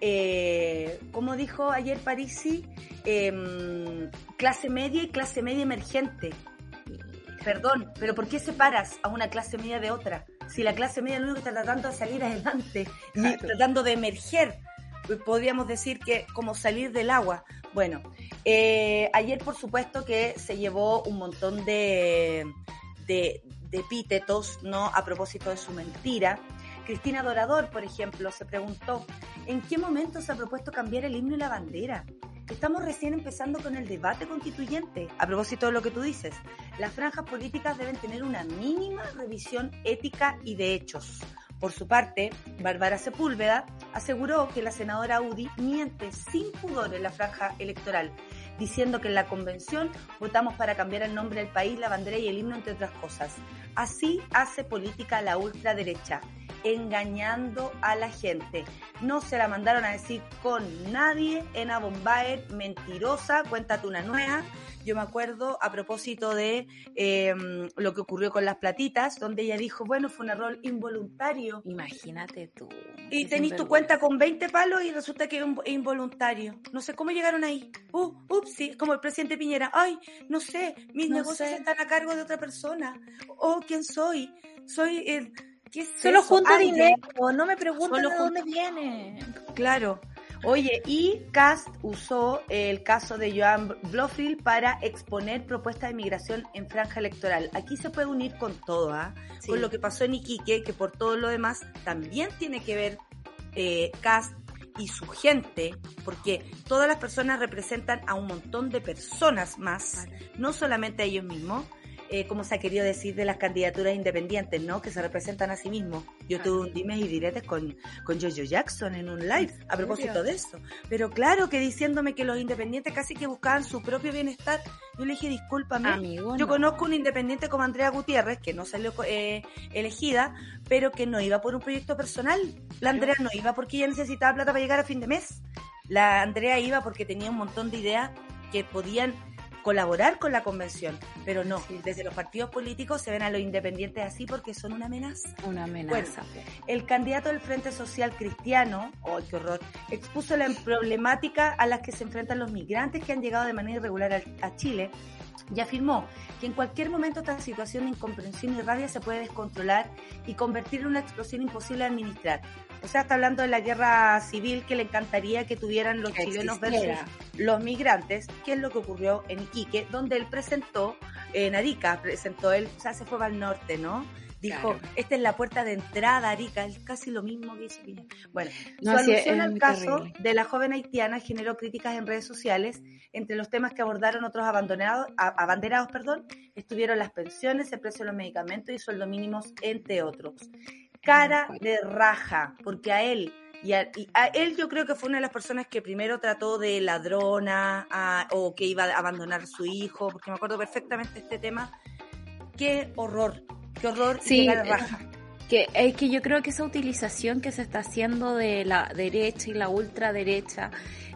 eh, como dijo ayer Parisi, em, clase media y clase media emergente. Perdón, pero ¿por qué separas a una clase media de otra? Si la clase media lo único que está tratando de salir adelante y tratando de emerger podríamos decir que como salir del agua. Bueno, eh, ayer por supuesto que se llevó un montón de, de, de epítetos, ¿no? A propósito de su mentira. Cristina Dorador, por ejemplo, se preguntó, ¿en qué momento se ha propuesto cambiar el himno y la bandera? Estamos recién empezando con el debate constituyente. A propósito de lo que tú dices, las franjas políticas deben tener una mínima revisión ética y de hechos. Por su parte, Bárbara Sepúlveda aseguró que la senadora UDI miente sin pudor en la franja electoral, diciendo que en la convención votamos para cambiar el nombre del país, la bandera y el himno, entre otras cosas. Así hace política la ultraderecha engañando a la gente. No se la mandaron a decir con nadie. en Bombaer, mentirosa, cuéntate una nueva. Yo me acuerdo a propósito de em, lo que ocurrió con las platitas, donde ella dijo, bueno, fue un error involuntario. Imagínate tú. Y tenés tu cuenta con 20 palos y resulta que es involuntario. No sé cómo llegaron ahí. Uh, ups, sí, como el presidente Piñera. Ay, no sé, mis negocios están a cargo de otra persona. Oh, ¿quién soy? Soy el Solo junto dinero, no me pregunten de dónde viene. Claro. Oye, y Cast usó el caso de Joan Blofield para exponer propuestas de migración en franja electoral. Aquí se puede unir con todo, ¿ah? Con lo que pasó en Iquique, que por todo lo demás también tiene que ver eh, Cast y su gente, porque todas las personas representan a un montón de personas más, no solamente a ellos mismos. Eh, como se ha querido decir de las candidaturas independientes, ¿no? Que se representan a sí mismos. Yo tuve un dime y diretes con, con Jojo Jackson en un live a propósito de eso. Pero claro que diciéndome que los independientes casi que buscaban su propio bienestar, yo le dije, discúlpame. yo conozco un independiente como Andrea Gutiérrez, que no salió eh, elegida, pero que no iba por un proyecto personal. La Andrea no iba porque ella necesitaba plata para llegar a fin de mes. La Andrea iba porque tenía un montón de ideas que podían colaborar con la convención, pero no, desde los partidos políticos se ven a los independientes así porque son una amenaza. Una amenaza. el candidato del Frente Social Cristiano, ¡ay, qué horror!, expuso la problemática a las que se enfrentan los migrantes que han llegado de manera irregular a Chile y afirmó que en cualquier momento esta situación de incomprensión y rabia se puede descontrolar y convertir en una explosión imposible de administrar. O sea, está hablando de la guerra civil que le encantaría que tuvieran los chilenos versus los migrantes, que es lo que ocurrió en Iquique, donde él presentó, en Arica, presentó él, o sea, se fue al norte, ¿no? Dijo, esta es la puerta de entrada, Arica, es casi lo mismo que hizo Bueno, su alusión al caso de la joven haitiana generó críticas en redes sociales. Entre los temas que abordaron otros abandonados, abanderados perdón, estuvieron las pensiones, el precio de los medicamentos y sueldo mínimos, entre otros. Cara de raja, porque a él y a, él yo creo que fue una de las personas que primero trató de ladrona o que iba a abandonar a su hijo, porque me acuerdo perfectamente este tema. Qué horror, Qué horror sí, Que, es que yo creo que esa utilización que se está haciendo de la derecha y la ultraderecha,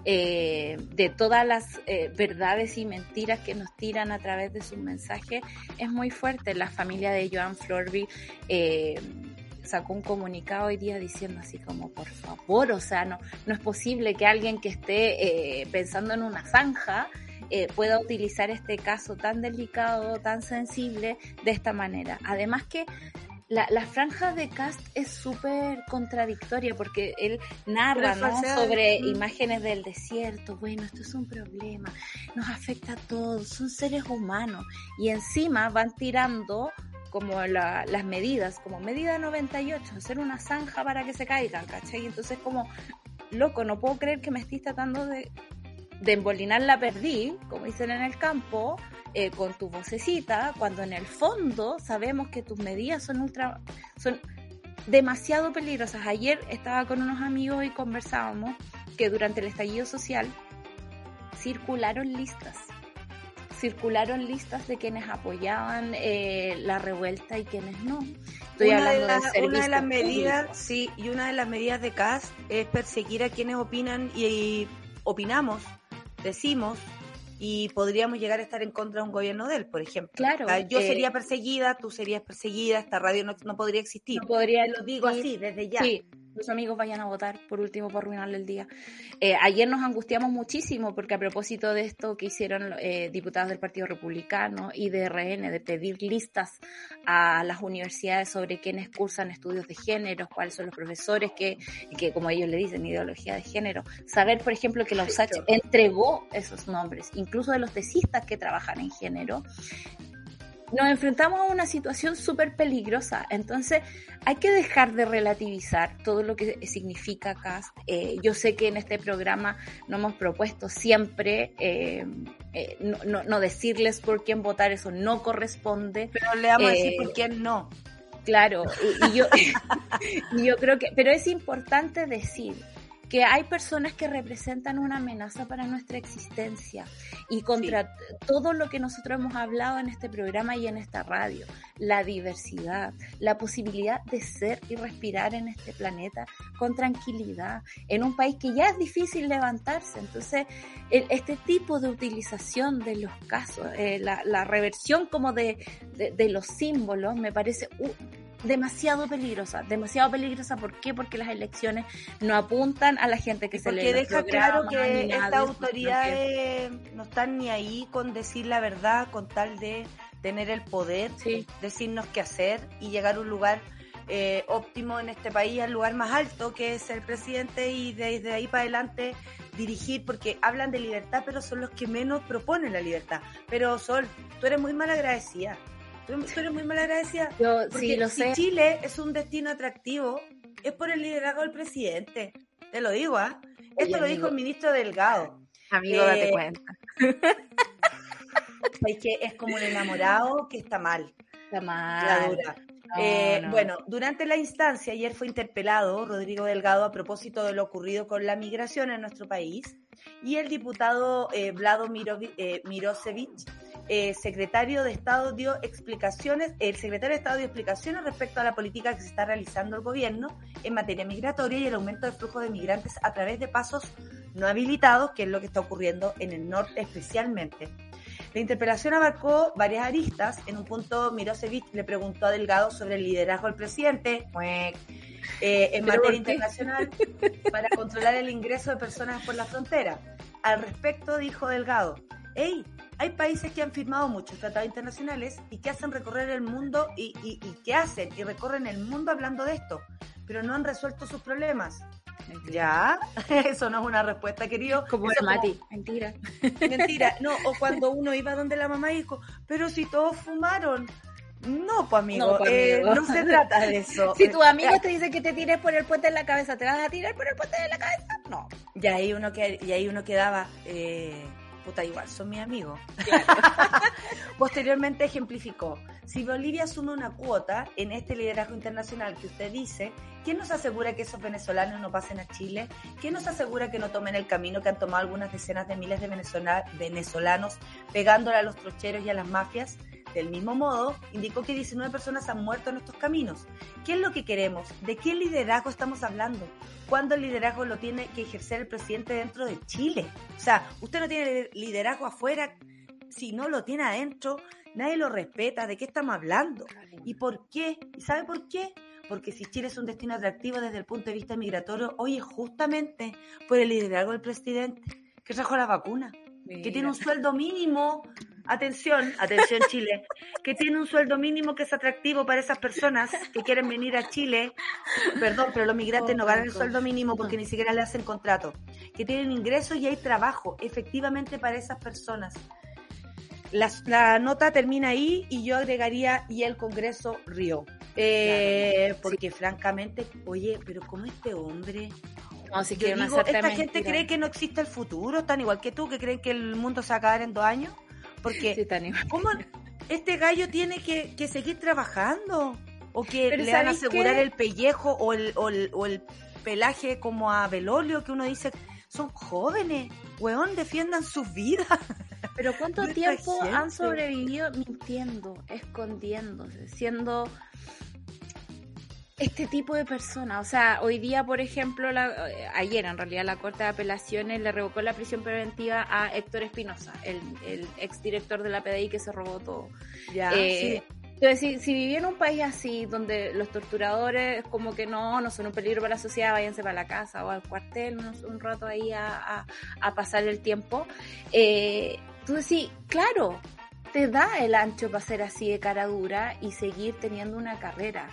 eh, de todas las eh, verdades y mentiras que nos tiran a través de sus mensajes, es muy fuerte. La familia de Joan Florby eh, sacó un comunicado hoy día diciendo así como, por favor, o sea, no, no es posible que alguien que esté pensando en una zanja eh, pueda utilizar este caso tan delicado, tan sensible de esta manera. Además que la, franja de Cast es súper contradictoria porque él narra sobre imágenes del desierto. Bueno, esto es un problema, nos afecta a todos, son seres humanos. Y encima van tirando como las medidas, como medida 98, hacer una zanja para que se caigan, ¿cachai? Entonces como, loco, no puedo creer que me estés tratando de de embolinar la perdí, como dicen en el campo, eh, con tu vocecita, cuando en el fondo sabemos que tus medidas son ultra, son demasiado peligrosas. Ayer estaba con unos amigos y conversábamos que durante el estallido social circularon listas, circularon listas de quienes apoyaban eh, la revuelta y quienes no. Estoy una hablando de, una de las medidas, sí, y una de las medidas de CAS es perseguir a quienes opinan y opinamos decimos y podríamos llegar a estar en contra de un gobierno de él, por ejemplo. Claro. yo eh, sería perseguida, tú serías perseguida, esta radio no, podría existir. No podría, lo digo así, desde ya. Sí, los amigos vayan a votar, por último, por arruinarle el día. Eh, ayer nos angustiamos muchísimo porque a propósito de esto que hicieron eh, diputados del Partido Republicano y de RN, de pedir listas a las universidades sobre quiénes cursan estudios de género, cuáles son los profesores que, que como ellos le dicen, ideología de género. Saber, por ejemplo, que la USACH entregó esos nombres, incluso de los tesistas que trabajan en género, nos enfrentamos a una situación súper peligrosa. Entonces, hay que dejar de relativizar todo lo que significa CAST. Eh, yo sé que en este programa no hemos propuesto siempre eh, eh, no, decirles por quién votar, eso no corresponde. Pero le vamos a decir por quién no. Claro, y, yo, y yo creo que, pero es importante decir que hay personas que representan una amenaza para nuestra existencia y contra todo lo que nosotros hemos hablado en este programa y en esta radio, la diversidad, la posibilidad de ser y respirar en este planeta con tranquilidad, en un país que ya es difícil levantarse. Entonces, este tipo de utilización de los casos, eh, la, reversión como de, de, los símbolos, me parece demasiado peligrosa, demasiado peligrosa. ¿Por qué? Porque las elecciones no apuntan a la gente que se lee. Porque deja claro que estas autoridades no están ni ahí con decir la verdad, con tal de tener el poder, decirnos qué hacer y llegar a un lugar eh, óptimo en este país, al lugar más alto que es el presidente y desde ahí para adelante dirigir, porque hablan de libertad, pero son los que menos proponen la libertad. Pero Sol, tú eres muy mal agradecida. Tú, eres muy mal agradecida. Yo sí lo si Chile es un destino atractivo, es por el liderazgo del presidente. Te lo digo, ¿ah? Esto lo dijo el ministro Delgado. Amigo, date eh, cuenta. Es que es como un enamorado que está mal. Está mal. Eh, bueno, durante la instancia, ayer fue interpelado Rodrigo Delgado a propósito de lo ocurrido con la migración en nuestro país y el diputado eh, Vlado eh, Mirosevich eh, secretario de Estado dio explicaciones, el secretario de Estado dio explicaciones respecto a la política que se está realizando el gobierno en materia migratoria y el aumento del flujo de migrantes a través de pasos no habilitados, que es lo que está ocurriendo en el norte especialmente. La interpelación abarcó varias aristas. En un punto, Mirosevic le preguntó a Delgado sobre el liderazgo del presidente eh, en materia internacional para controlar el ingreso de personas por la frontera. Al respecto, dijo Delgado, hey, hay países que han firmado muchos tratados internacionales y que hacen recorrer el mundo y, y, que hacen y recorren el mundo hablando de esto, pero no han resuelto sus problemas. Ya, eso no es una respuesta, querido. Como el Mati, mentira. Mentira, no, o cuando uno iba donde la mamá dijo, pero si todos fumaron. No, pues amigo, no, pues, eh, no se trata de eso. Si tu amigo te dice que te tires por el puente en la cabeza, ¿te vas a tirar por el puente de la cabeza? No. Y ahí uno, que, y ahí uno quedaba... Eh, puta, igual, son mis amigos. Posteriormente ejemplificó, si Bolivia asume una cuota en este liderazgo internacional que usted dice, ¿quién nos asegura que esos venezolanos no pasen a Chile? ¿Quién nos asegura que no tomen el camino que han tomado algunas decenas de miles de venezolanos pegándole a los trocheros y a las mafias? Del mismo modo, indicó que 19 personas han muerto en estos caminos. ¿Qué es lo que queremos? ¿De qué liderazgo estamos hablando? ¿Cuándo el liderazgo lo tiene que ejercer el presidente dentro de Chile? O sea, usted no tiene liderazgo afuera, si no lo tiene adentro, nadie lo respeta. ¿De qué estamos hablando? ¿Y por qué? ¿Y sabe por qué? Porque si Chile es un destino atractivo desde el punto de vista migratorio, hoy es justamente por el liderazgo del presidente que trajo la vacuna, que tiene un sueldo mínimo atención, atención Chile, que tiene un sueldo mínimo que es atractivo para esas personas que quieren venir a Chile, perdón, pero los migrantes no ganan el sueldo mínimo porque ni siquiera le hacen contrato, que tienen ingresos y hay trabajo efectivamente para esas personas. La, nota termina ahí y yo agregaría y el Congreso rió. Eh, porque francamente, oye, pero ¿cómo este hombre no, si digo, esta gente cree que no existe el futuro, están igual que tú, que creen que el mundo se va a acabar en dos años. Porque, ¿cómo este gallo tiene que, seguir trabajando? ¿O que le van a asegurar el pellejo o el, o, el, pelaje como a Belolio? Que uno dice, son jóvenes, weón, defiendan sus vidas. Pero ¿cuánto tiempo han sobrevivido mintiendo, escondiéndose, siendo este tipo de personas. O sea, hoy día, por ejemplo, la, eh, ayer en realidad la Corte de Apelaciones le revocó la prisión preventiva a Héctor Espinosa, el, el exdirector de la PDI que se robó todo. Ya, eh, Entonces, si, viví en un país así, donde los torturadores como que no, no son un peligro para la sociedad, váyanse para la casa o al cuartel un, rato ahí a, pasar el tiempo, eh, tú decís, claro, te da el ancho para ser así de cara dura y seguir teniendo una carrera.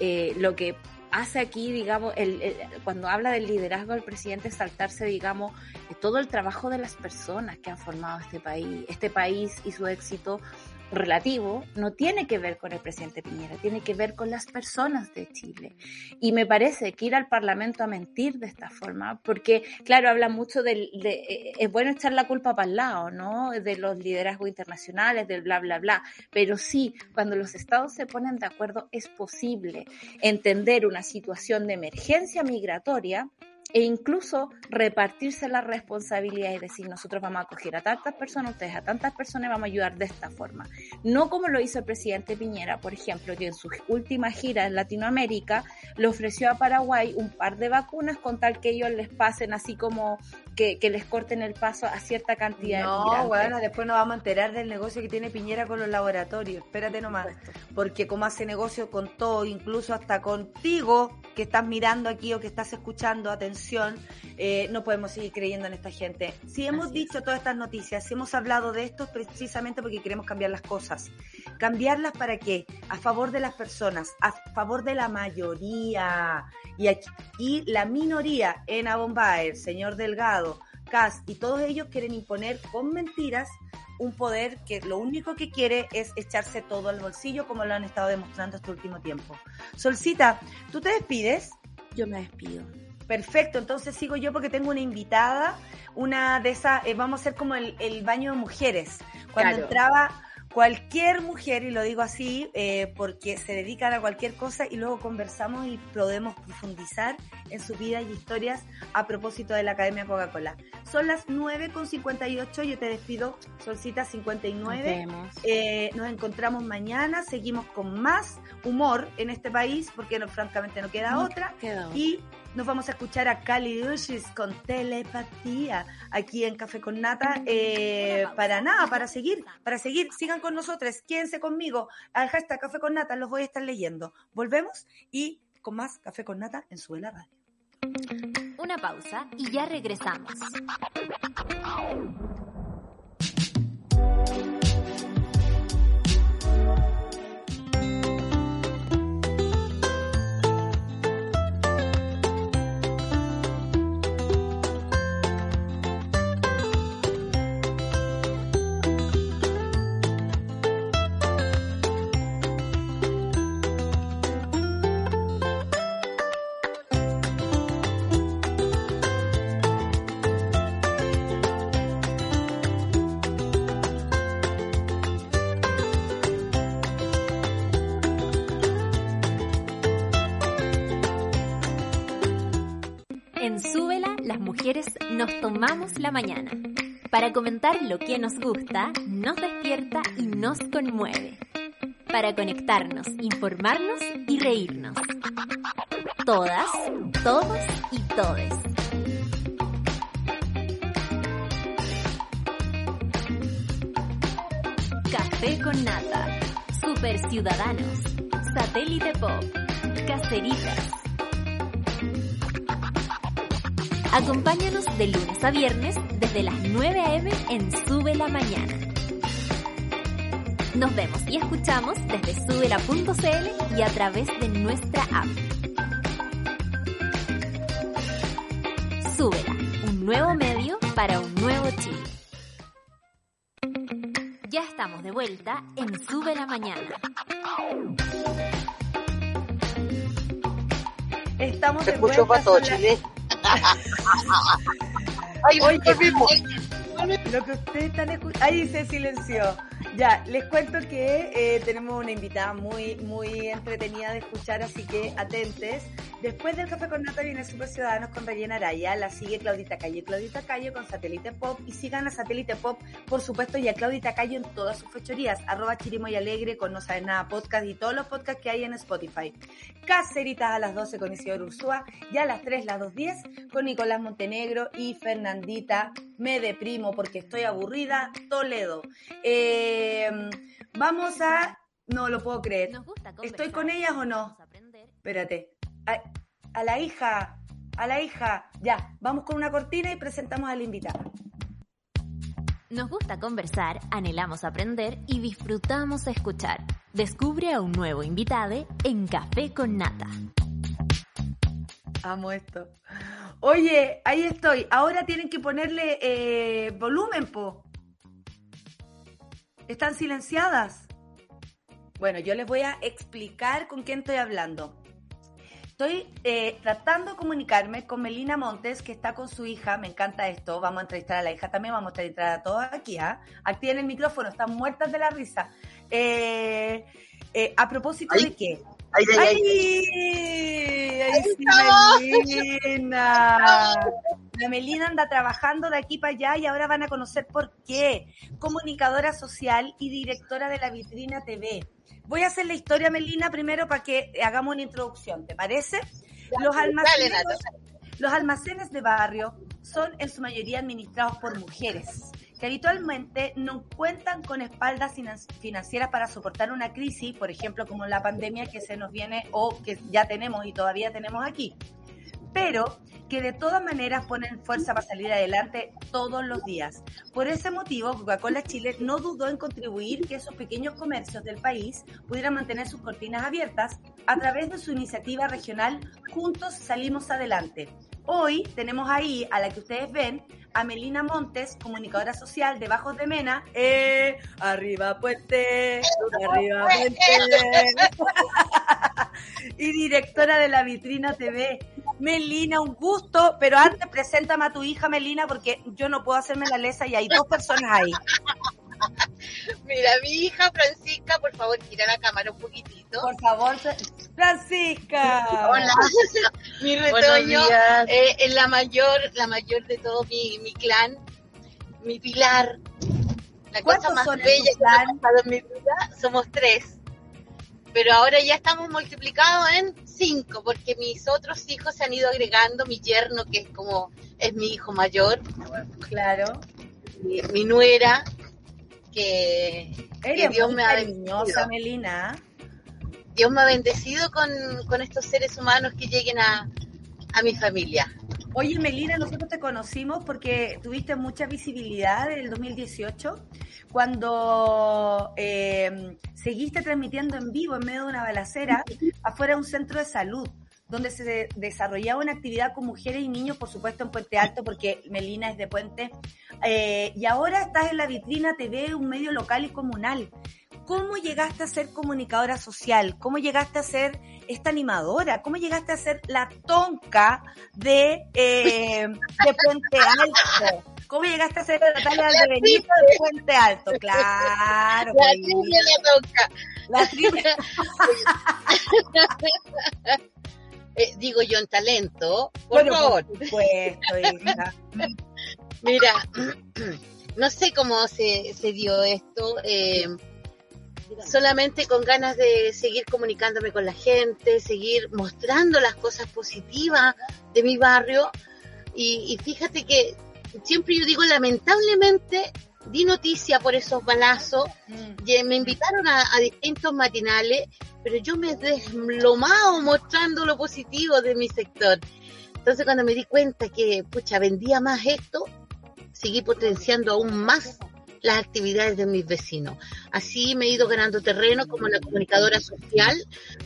Eh, lo que hace aquí, digamos, el, cuando habla del liderazgo del presidente, saltarse, digamos, todo el trabajo de las personas que han formado este país, este país y su éxito relativo no tiene que ver con el presidente Piñera, tiene que ver con las personas de Chile. Y me parece que ir al Parlamento a mentir de esta forma, porque claro, habla mucho de, eh, es bueno echar la culpa para el lado, ¿no? De los liderazgos internacionales, del bla, bla, bla. Pero sí, cuando los estados se ponen de acuerdo, es posible entender una situación de emergencia migratoria e incluso repartirse la responsabilidad y decir nosotros vamos a acoger a tantas personas, ustedes a tantas personas vamos a ayudar de esta forma. No como lo hizo el presidente Piñera, por ejemplo, que en su última gira en Latinoamérica le ofreció a Paraguay un par de vacunas con tal que ellos les pasen así como que, les corten el paso a cierta cantidad no, bueno, después nos vamos a enterar del negocio que tiene Piñera con los laboratorios. Espérate nomás, porque como hace negocio con todo, incluso hasta contigo que estás mirando aquí o que estás escuchando, atención eh, no podemos seguir creyendo en esta gente. Si hemos dicho todas estas noticias, si hemos hablado de esto, precisamente porque queremos cambiar las cosas. ¿Cambiarlas para qué? A favor de las personas, a favor de la mayoría. Y aquí la minoría en Abombaer, señor Delgado, Cas y todos ellos quieren imponer con mentiras un poder que lo único que quiere es echarse todo al bolsillo como lo han estado demostrando este último tiempo. Solcita, ¿tú te despides? Yo me despido. Perfecto, entonces sigo yo porque tengo una invitada, una de esas, eh, vamos a hacer como el, baño de mujeres. Cuando entraba cualquier mujer, y lo digo así eh, porque se dedican a cualquier cosa y luego conversamos y podemos profundizar en su vida y historias a propósito de la Academia Coca-Cola. Son las 9.58, yo te despido, Solcita 59. Nos, eh, nos encontramos mañana, seguimos con más humor en este país porque no, francamente no queda otra. Y nos vamos a escuchar a Cali Ushis con telepatía aquí en Café con Nata. Eh, para nada, para seguir, para seguir, sigan con nosotros, quédense conmigo. Al hashtag Café con Nata los voy a estar leyendo. Volvemos y con más Café con Nata en Suela Radio. Una pausa y ya regresamos. La mañana para comentar lo que nos gusta, nos despierta y nos conmueve. Para conectarnos, informarnos y reírnos. Todas, todos y todes. Café con nata. Super Ciudadanos. Satélite Pop. Caceritas Acompáñanos de lunes a viernes desde las 9 a.m. en Sube la Mañana. Nos vemos y escuchamos desde subela.cl y a través de nuestra app. Súbela, un nuevo medio para un nuevo Chile. Ya estamos de vuelta en Sube la Mañana. Estamos de vuelta. para todo Chile. Ay, Oye, lo que ustedes están escuchando. Ahí se silenció. Ya, les cuento que eh, tenemos una invitada muy, muy entretenida de escuchar, así que atentes. Después del Café con Nata viene Super Ciudadanos con Rayena Araya, la sigue Claudita Calle, Claudita Calle con Satélite Pop y sigan a Satélite Pop, por supuesto, y a Claudita Calle en todas sus fechorías, arroba Chirimo y Alegre con No Sabes Nada Podcast y todos los podcasts que hay en Spotify. Caceritas a las 12 con Isidoro Ursúa y a las 3, las 2.10 con Nicolás Montenegro y Fernandita. Me deprimo porque estoy aburrida, Toledo. Eh, vamos a No lo puedo creer. ¿Estoy con ellas o no? Espérate. A, la hija, a la hija. Ya, vamos con una cortina y presentamos a la invitada. Nos gusta conversar, anhelamos aprender y disfrutamos escuchar. Descubre a un nuevo invitado en Café con Nata. Amo esto. Oye, ahí estoy. Ahora tienen que ponerle eh, volumen, po. ¿Están silenciadas? Bueno, yo les voy a explicar con quién estoy hablando. Estoy eh, tratando de comunicarme con Melina Montes, que está con su hija. Me encanta esto. Vamos a entrevistar a la hija también. Vamos a entrevistar a todos aquí. ¿ah? Activen el micrófono. Están muertas de la risa. Eh, eh, a propósito de qué. ¡Ay! ¡Ay! ¡Ay, sí, Melina! La Melina anda trabajando de aquí para allá y ahora van a conocer por qué. Comunicadora social y directora de la Vitrina TV. Voy a hacer la historia, Melina, primero para que hagamos una introducción, ¿te parece? Los almacenes, los almacenes de barrio son en su mayoría administrados por mujeres que habitualmente no cuentan con espaldas financieras para soportar una crisis, por ejemplo, como la pandemia que se nos viene o que ya tenemos y todavía tenemos aquí pero que de todas maneras ponen fuerza para salir adelante todos los días. Por ese motivo, Coca-Cola Chile no dudó en contribuir que esos pequeños comercios del país pudieran mantener sus cortinas abiertas a través de su iniciativa regional Juntos Salimos Adelante. Hoy tenemos ahí a la que ustedes ven, a Melina Montes, comunicadora social de Bajos de Mena. Eh, arriba puente, arriba puente. y directora de la Vitrina TV. Melina, un gusto, pero antes preséntame a tu hija Melina porque yo no puedo hacerme la lesa y hay dos personas ahí. Mira, mi hija Francisca, por favor, gira la cámara un poquitito. Por favor, Francisca. Hola. mi retoño eh, es la mayor, la mayor de todo mi, mi clan, mi pilar. La cosa más bella que ha pasado en mi vida, somos tres pero ahora ya estamos multiplicados en cinco, porque mis otros hijos se han ido agregando, mi yerno, que es como, es mi hijo mayor. Claro. Mi, nuera, que, Dios me ha bendecido. Melina. Dios me ha bendecido con, con estos seres humanos que lleguen a, a mi familia. Oye, Melina, nosotros te conocimos porque tuviste mucha visibilidad en el 2018 cuando eh, seguiste transmitiendo en vivo en medio de una balacera afuera de un centro de salud donde se desarrollaba una actividad con mujeres y niños, por supuesto en Puente Alto, porque Melina es de Puente, eh, y ahora estás en la vitrina TV, un medio local y comunal. ¿Cómo llegaste a ser comunicadora social? ¿Cómo llegaste a ser esta animadora? ¿Cómo llegaste a ser la tonca de, eh, de Puente Alto? ¿Cómo llegaste a ser Natalia de Benito de Puente Alto? Claro. La trivia la tonca. La trivia. eh, digo yo en talento, por favor. Por supuesto, hija. Mira, no sé cómo se, se dio esto. Eh, solamente con ganas de seguir comunicándome con la gente, seguir mostrando las cosas positivas de mi barrio. Y, fíjate que siempre yo digo, lamentablemente, di noticia por esos balazos, mm. me invitaron a, distintos matinales, pero yo me deslomado mostrando lo positivo de mi sector. Entonces cuando me di cuenta que, pucha, vendía más esto, seguí potenciando aún más las actividades de mis vecinos. Así me he ido ganando terreno como la comunicadora social,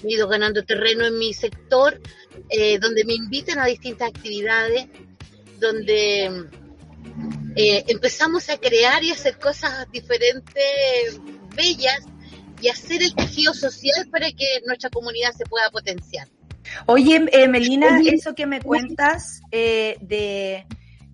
me he ido ganando terreno en mi sector, eh, donde me invitan a distintas actividades, donde eh, empezamos a crear y hacer cosas diferentes, bellas, y hacer el tejido social para que nuestra comunidad se pueda potenciar. Oye, eh, Melina, eso que me cuentas de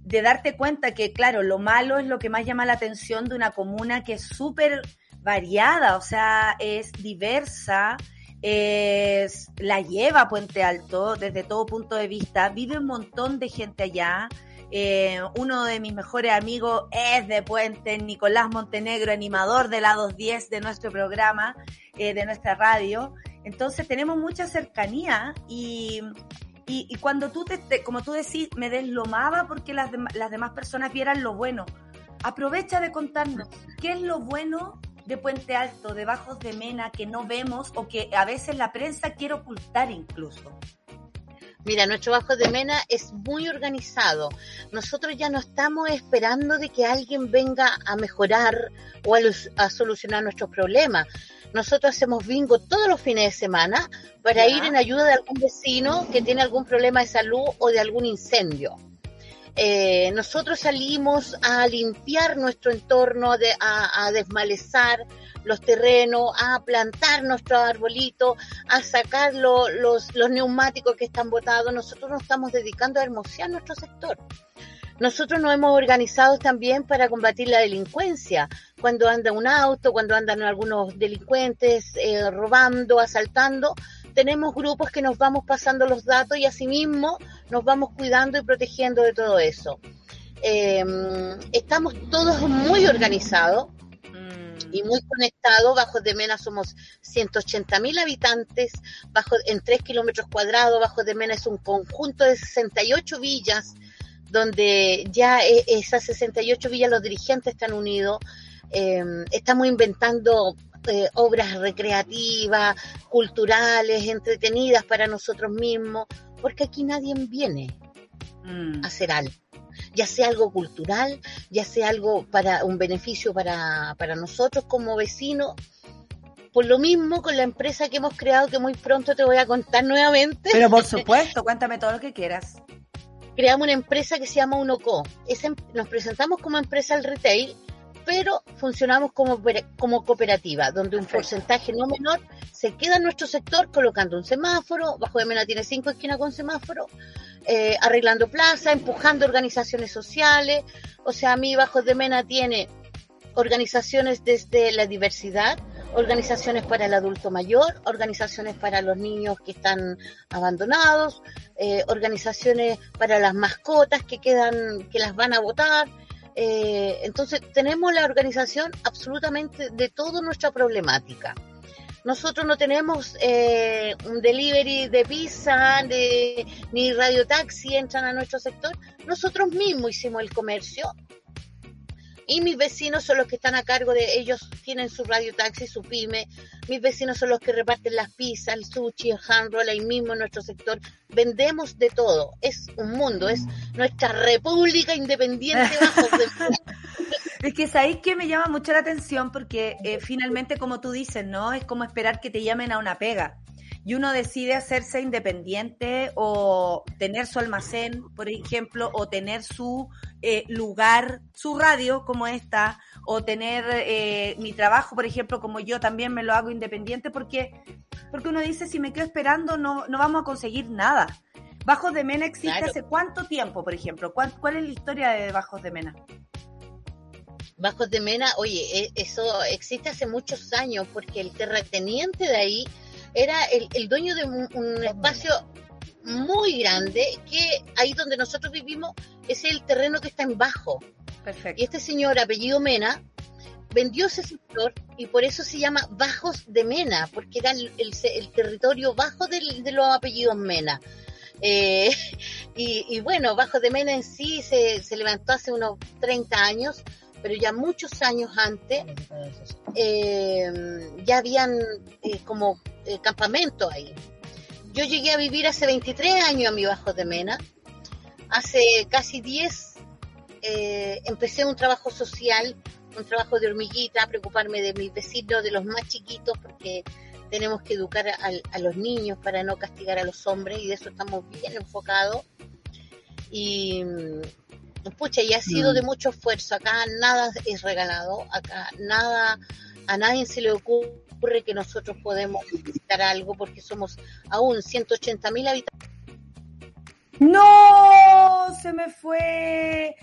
de darte cuenta que, claro, lo malo es lo que más llama la atención de una comuna que es súper variada, o sea, es diversa, es, la lleva Puente Alto desde todo punto de vista, vive un montón de gente allá. Eh, uno de mis mejores amigos es de Puente, Nicolás Montenegro, animador de la 210 de nuestro programa, eh, de nuestra radio. Entonces tenemos mucha cercanía y, y, cuando tú, te, como tú decís, me deslomaba porque las, las demás personas vieran lo bueno. Aprovecha de contarnos qué es lo bueno de Puente Alto, de Bajos de Mena, que no vemos o que a veces la prensa quiere ocultar incluso? Mira, nuestro Bajo de Mena es muy organizado. Nosotros ya no estamos esperando de que alguien venga a mejorar o a, solucionar nuestros problemas. Nosotros hacemos bingo todos los fines de semana para ir en ayuda de algún vecino que tiene algún problema de salud o de algún incendio. Eh, nosotros salimos a limpiar nuestro entorno, a, desmalezar los terrenos, a plantar nuestro arbolito, a sacar los, los neumáticos que están botados. Nosotros nos estamos dedicando a hermosear nuestro sector. Nosotros nos hemos organizado también para combatir la delincuencia. Cuando anda un auto, cuando andan algunos delincuentes eh, robando, asaltando, tenemos grupos que nos vamos pasando los datos y asimismo nos vamos cuidando y protegiendo de todo eso. Em, estamos todos muy organizados y muy conectados. Bajo de Mena somos 180 mil habitantes, bajo, en 3 kilómetros cuadrados. Bajo de Mena es un conjunto de 68 villas, donde ya e, esas 68 villas los dirigentes están unidos. Em, estamos inventando eh, obras recreativas, culturales, entretenidas para nosotros mismos, porque aquí nadie viene mm. a hacer algo ya sea algo cultural, ya sea algo para un beneficio para, para nosotros como vecinos. Por lo mismo con la empresa que hemos creado, que muy pronto te voy a contar nuevamente. Pero por supuesto, cuéntame todo lo que quieras. Creamos una empresa que se llama Unoco. Em, nos presentamos como empresa al retail pero funcionamos como, como cooperativa, donde un porcentaje no menor se queda en nuestro sector colocando un semáforo, Bajo de Mena tiene cinco esquinas con semáforo, eh, arreglando plaza, empujando organizaciones sociales, o sea, a mí Bajo de Mena tiene organizaciones desde la diversidad, organizaciones para el adulto mayor, organizaciones para los niños que están abandonados, eh, organizaciones para las mascotas que quedan, que las van a votar, eh, entonces, tenemos la organización absolutamente de toda nuestra problemática. Nosotros no tenemos eh, un delivery de pizza de, ni radiotaxi entran a nuestro sector. Nosotros mismos hicimos el comercio y mis vecinos son los que están a cargo de ellos, tienen su radio taxi, su pyme, mis vecinos son los que reparten las pizzas, el sushi, el hand roll, ahí mismo en nuestro sector, vendemos de todo, es un mundo, es nuestra república independiente bajo de... Es que sabéis que me llama mucho la atención porque eh, finalmente, como tú dices, ¿no? Es como esperar que te llamen a una pega y uno decide hacerse independiente o tener su almacén, por ejemplo, o tener su eh, lugar, su radio como esta, o tener eh, mi trabajo, por ejemplo, como yo también me lo hago independiente, porque, porque uno dice, si me quedo esperando, no, no vamos a conseguir nada. Bajos de Mena existe hace cuánto tiempo, por ejemplo? ¿Cuál, ¿Cuál es la historia de Bajos de Mena? Bajos de Mena, oye, e, eso existe hace muchos años porque el terrateniente de ahí era el, el dueño de un, espacio muy grande que ahí donde nosotros vivimos es el terreno que está en bajo. Perfecto. Y este señor, apellido Mena, vendió ese sector y por eso se llama Bajos de Mena, porque era el, el, territorio bajo del, de los apellidos Mena. Eh, y, y, bueno, Bajos de Mena en sí se, se levantó hace unos 30 años pero ya muchos años antes eh, ya habían eh, como eh, campamento ahí. Yo llegué a vivir hace 23 años a mi Bajo de Mena. Hace casi 10 empecé un trabajo social, un trabajo de hormiguita, preocuparme de mis vecinos, de los más chiquitos, porque tenemos que educar a, a los niños para no castigar a los hombres y de eso estamos bien enfocados. Y, pucha, y ha sido de mm. mucho esfuerzo. Acá nada es regalado, acá nada, a nadie se le ocurre que nosotros podemos visitar algo porque somos aún 180 mil habitantes. No, se me fue.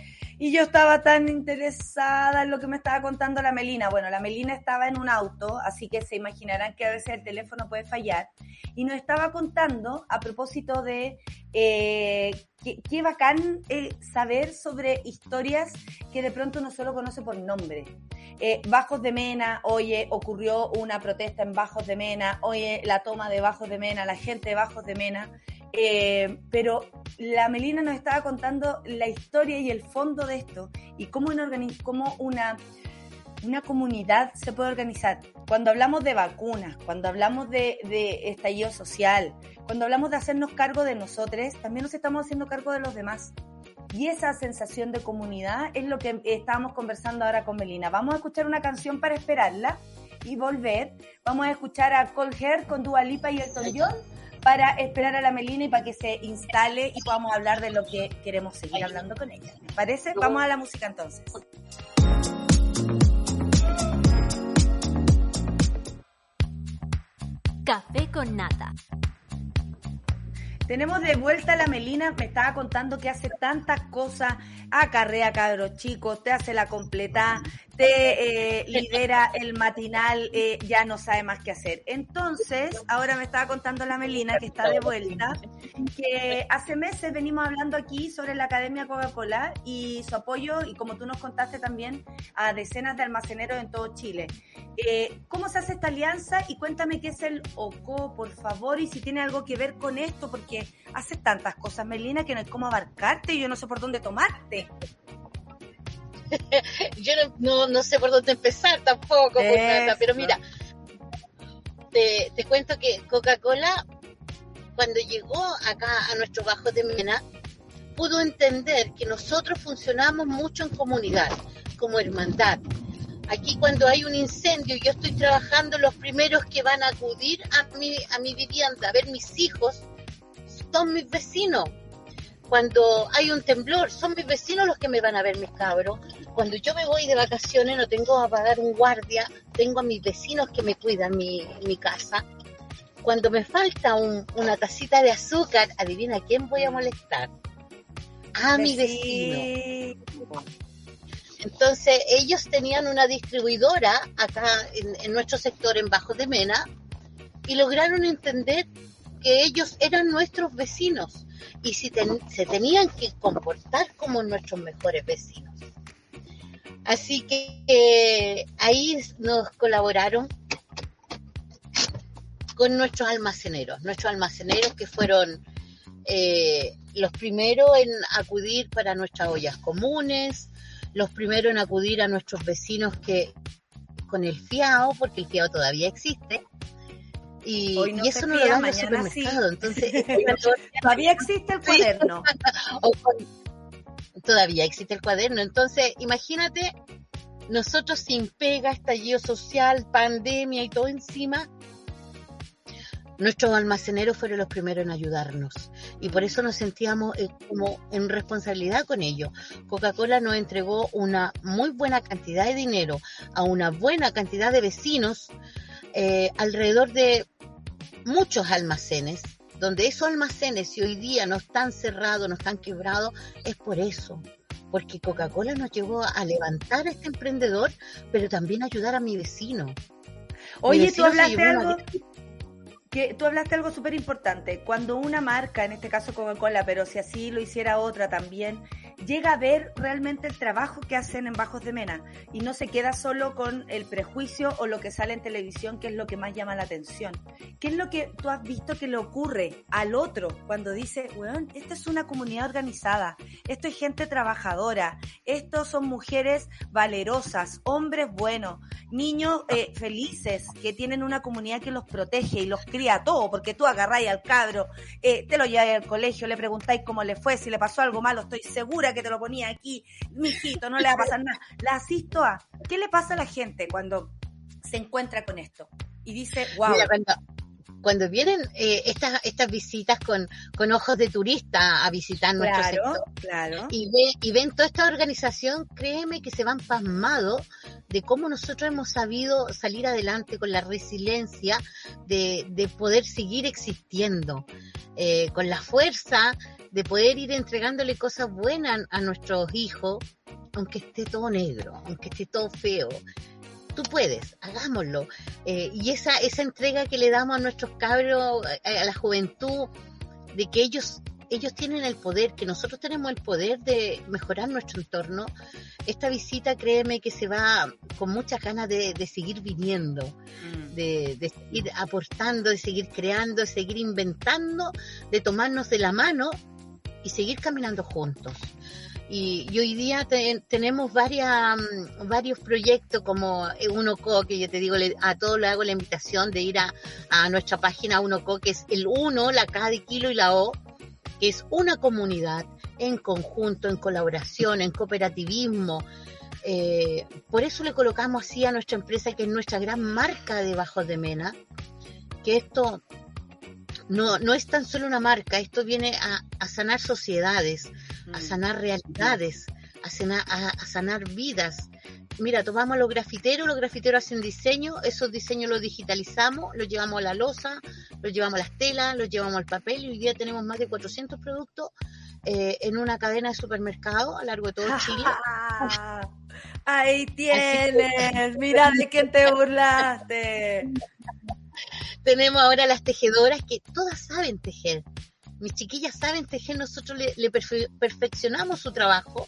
Y yo estaba tan interesada en lo que me estaba contando la Melina. Bueno, la Melina estaba en un auto, así que se imaginarán que a veces el teléfono puede fallar. Y nos estaba contando a propósito de eh, qué, bacán eh, saber sobre historias que de pronto no solo conoce por nombre. Eh, Bajos de Mena, oye, ocurrió una protesta en Bajos de Mena, oye, la toma de Bajos de Mena, la gente de Bajos de Mena. Eh, pero la Melina nos estaba contando la historia y el fondo de esto y cómo una, cómo una una comunidad se puede organizar. Cuando hablamos de vacunas, cuando hablamos de, de estallido social, cuando hablamos de hacernos cargo de nosotros, también nos estamos haciendo cargo de los demás. Y esa sensación de comunidad es lo que estábamos conversando ahora con Melina. Vamos a escuchar una canción para esperarla y volver. Vamos a escuchar a Hair con Dua Lipa y Elton John para esperar a la Melina y para que se instale y podamos hablar de lo que queremos seguir hablando con ella. ¿Me parece? Vamos a la música entonces. Café con nata. Tenemos de vuelta a la Melina, me estaba contando que hace tantas cosas, acarrea cabros chicos, te hace la completa, te eh, lidera el matinal, eh, ya no sabe más qué hacer. Entonces, ahora me estaba contando la Melina, que está de vuelta, que hace meses venimos hablando aquí sobre la Academia Coca-Cola y su apoyo, y como tú nos contaste también, a decenas de almaceneros en todo Chile. Eh, ¿Cómo se hace esta alianza? Y cuéntame qué es el OCO, por favor, y si tiene algo que ver con esto, porque hace tantas cosas, Melina, que no hay cómo abarcarte y yo no sé por dónde tomarte. yo no, no, sé por dónde empezar tampoco, pero mira, te, te cuento que Coca-Cola, cuando llegó acá a nuestro Bajo de Mena, pudo entender que nosotros funcionamos mucho en comunidad, como hermandad. Aquí cuando hay un incendio, yo estoy trabajando, los primeros que van a acudir a mi, a mi vivienda, a ver mis hijos, son mis vecinos cuando hay un temblor, son mis vecinos los que me van a ver, mis cabros. Cuando yo me voy de vacaciones, no tengo a pagar un guardia, tengo a mis vecinos que me cuidan mi, mi casa. Cuando me falta una tacita de azúcar, adivina quién voy a molestar. A mi vecino. Entonces, ellos tenían una distribuidora acá en, en nuestro sector, en Bajo de Mena, y lograron entender que ellos eran nuestros vecinos y si se tenían que comportar como nuestros mejores vecinos. Así que eh, ahí nos colaboraron con nuestros almaceneros, nuestros almaceneros que fueron eh, los primeros en acudir para nuestras ollas comunes, los primeros en acudir a nuestros vecinos que con el fiao, porque el fiao todavía existe, y, eso no lo dan en el supermercado. Entonces, todavía existe el cuaderno. todavía existe el cuaderno. Entonces, imagínate, nosotros sin pega, estallido social, pandemia y todo encima, nuestros almaceneros fueron los primeros en ayudarnos y por eso nos sentíamos eh, como en responsabilidad con ellos. Coca-Cola nos entregó una muy buena cantidad de dinero a una buena cantidad de vecinos eh, alrededor de muchos almacenes, donde esos almacenes, si hoy día no están cerrados, no están quebrados, es por eso. Porque Coca-Cola nos llevó a levantar a este emprendedor, pero también a ayudar a mi vecino. Oye, tú hablaste algo que tú hablaste algo súper importante. Cuando una marca, en este caso Coca-Cola, pero si así lo hiciera otra también, llega a ver realmente el trabajo que hacen en Bajos de Mena y no se queda solo con el prejuicio o lo que sale en televisión, que es lo que más llama la atención. ¿Qué es lo que tú has visto que le ocurre al otro cuando dice, bueno, esta es una comunidad organizada, esto es gente trabajadora, estos son mujeres valerosas, hombres buenos, niños eh, felices que tienen una comunidad que los protege y los cría todo, porque tú agarráis al cabro, eh, te lo lleváis al colegio, le preguntáis cómo le fue, si le pasó algo malo, estoy segura que te lo ponía aquí, mijito, no le va a pasar nada. La asisto a, ¿qué le pasa a la gente cuando se encuentra con esto? Y dice, wow cuando vienen eh, estas, estas visitas con, con ojos de turista a visitar nuestro sector claro. y, y ven toda esta organización, créeme que se van pasmados de cómo nosotros hemos sabido salir adelante con la resiliencia de, de poder seguir existiendo, eh, con la fuerza de poder ir entregándole cosas buenas a nuestros hijos, aunque esté todo negro, aunque esté todo feo, tú puedes, hagámoslo. Eh, y esa, esa entrega que le damos a nuestros cabros, a, la juventud, de que ellos ellos tienen el poder, que nosotros tenemos el poder de mejorar nuestro entorno. Esta visita, créeme que se va con muchas ganas de, seguir viniendo, mm. de, de, seguir aportando, de seguir creando, de seguir inventando, de tomarnos de la mano y seguir caminando juntos. Y, hoy día tenemos varias, mm, varios proyectos como UNOCO, que yo te digo, a todos le hago la invitación de ir a, a nuestra página UNOCO, que es el 1, la K de kilo y la O, que es una comunidad en conjunto, en colaboración, en cooperativismo. Eh, por eso le colocamos así a nuestra empresa, que es nuestra gran marca de Bajos de Mena, que esto no, no es tan solo una marca, esto viene a sanar sociedades, a mm. sanar realidades, a sanar, a, sanar vidas. Mira, tomamos a los grafiteros, los grafiteros hacen diseño, esos diseños los digitalizamos, los llevamos a la losa, los llevamos a las telas, los llevamos al papel y hoy día tenemos más de 400 productos eh, en una cadena de supermercados a lo largo de todo Chile. Ahí tienes, mira de quién te burlaste. Tenemos ahora las tejedoras que todas saben tejer mis chiquillas saben tejer, nosotros le, perfeccionamos su trabajo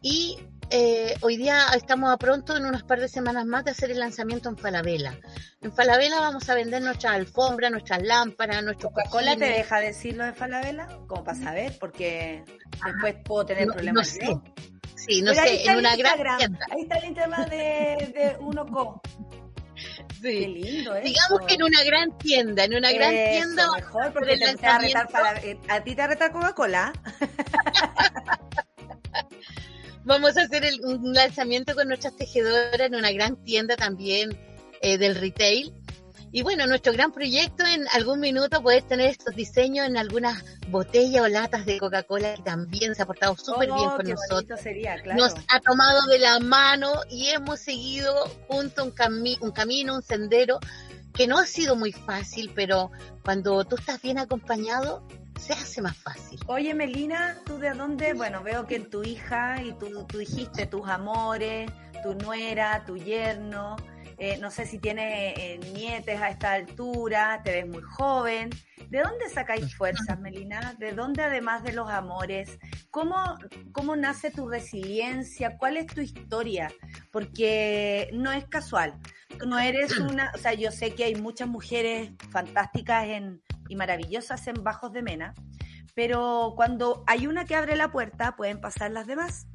y eh, hoy día estamos a pronto, en unas par de semanas más, de hacer el lanzamiento en Falabella. En Falabella vamos a vender nuestras alfombras, nuestras lámparas, nuestros ¿Coca-Cola te deja decirlo de Falabella? Como para saber, porque después puedo tener problemas. No sé. Sí, no sé, en una gran tienda. Ahí está el Instagram de, de Unoco. Sí. lindo Digamos que en una gran tienda, en una gran tienda. Mejor porque te a, retar para, eh, a ti te reta Coca-Cola. Vamos a hacer un lanzamiento con nuestras tejedoras en una gran tienda también eh, del retail y bueno, nuestro gran proyecto en algún minuto poder tener estos diseños en algunas botellas o latas de Coca-Cola que también se ha portado súper bien oh, con nosotros. Nos ha tomado de la mano y hemos seguido junto un, un camino, un sendero que no ha sido muy fácil, pero cuando tú estás bien acompañado, se hace más fácil. Oye, Melina, ¿tú de dónde? Bueno, veo que en tu hija y tú, tú dijiste tus amores, tu nuera, tu yerno, eh, no sé si tiene eh, nietes a esta altura, te ves muy joven. ¿De dónde sacáis fuerzas, Melina? ¿De dónde, además de los amores, cómo, cómo nace tu resiliencia? ¿Cuál es tu historia? Porque no es casual. No eres una, o sea, yo sé que hay muchas mujeres fantásticas en, y maravillosas en Bajos de Mena, pero cuando hay una que abre la puerta, pueden pasar las demás.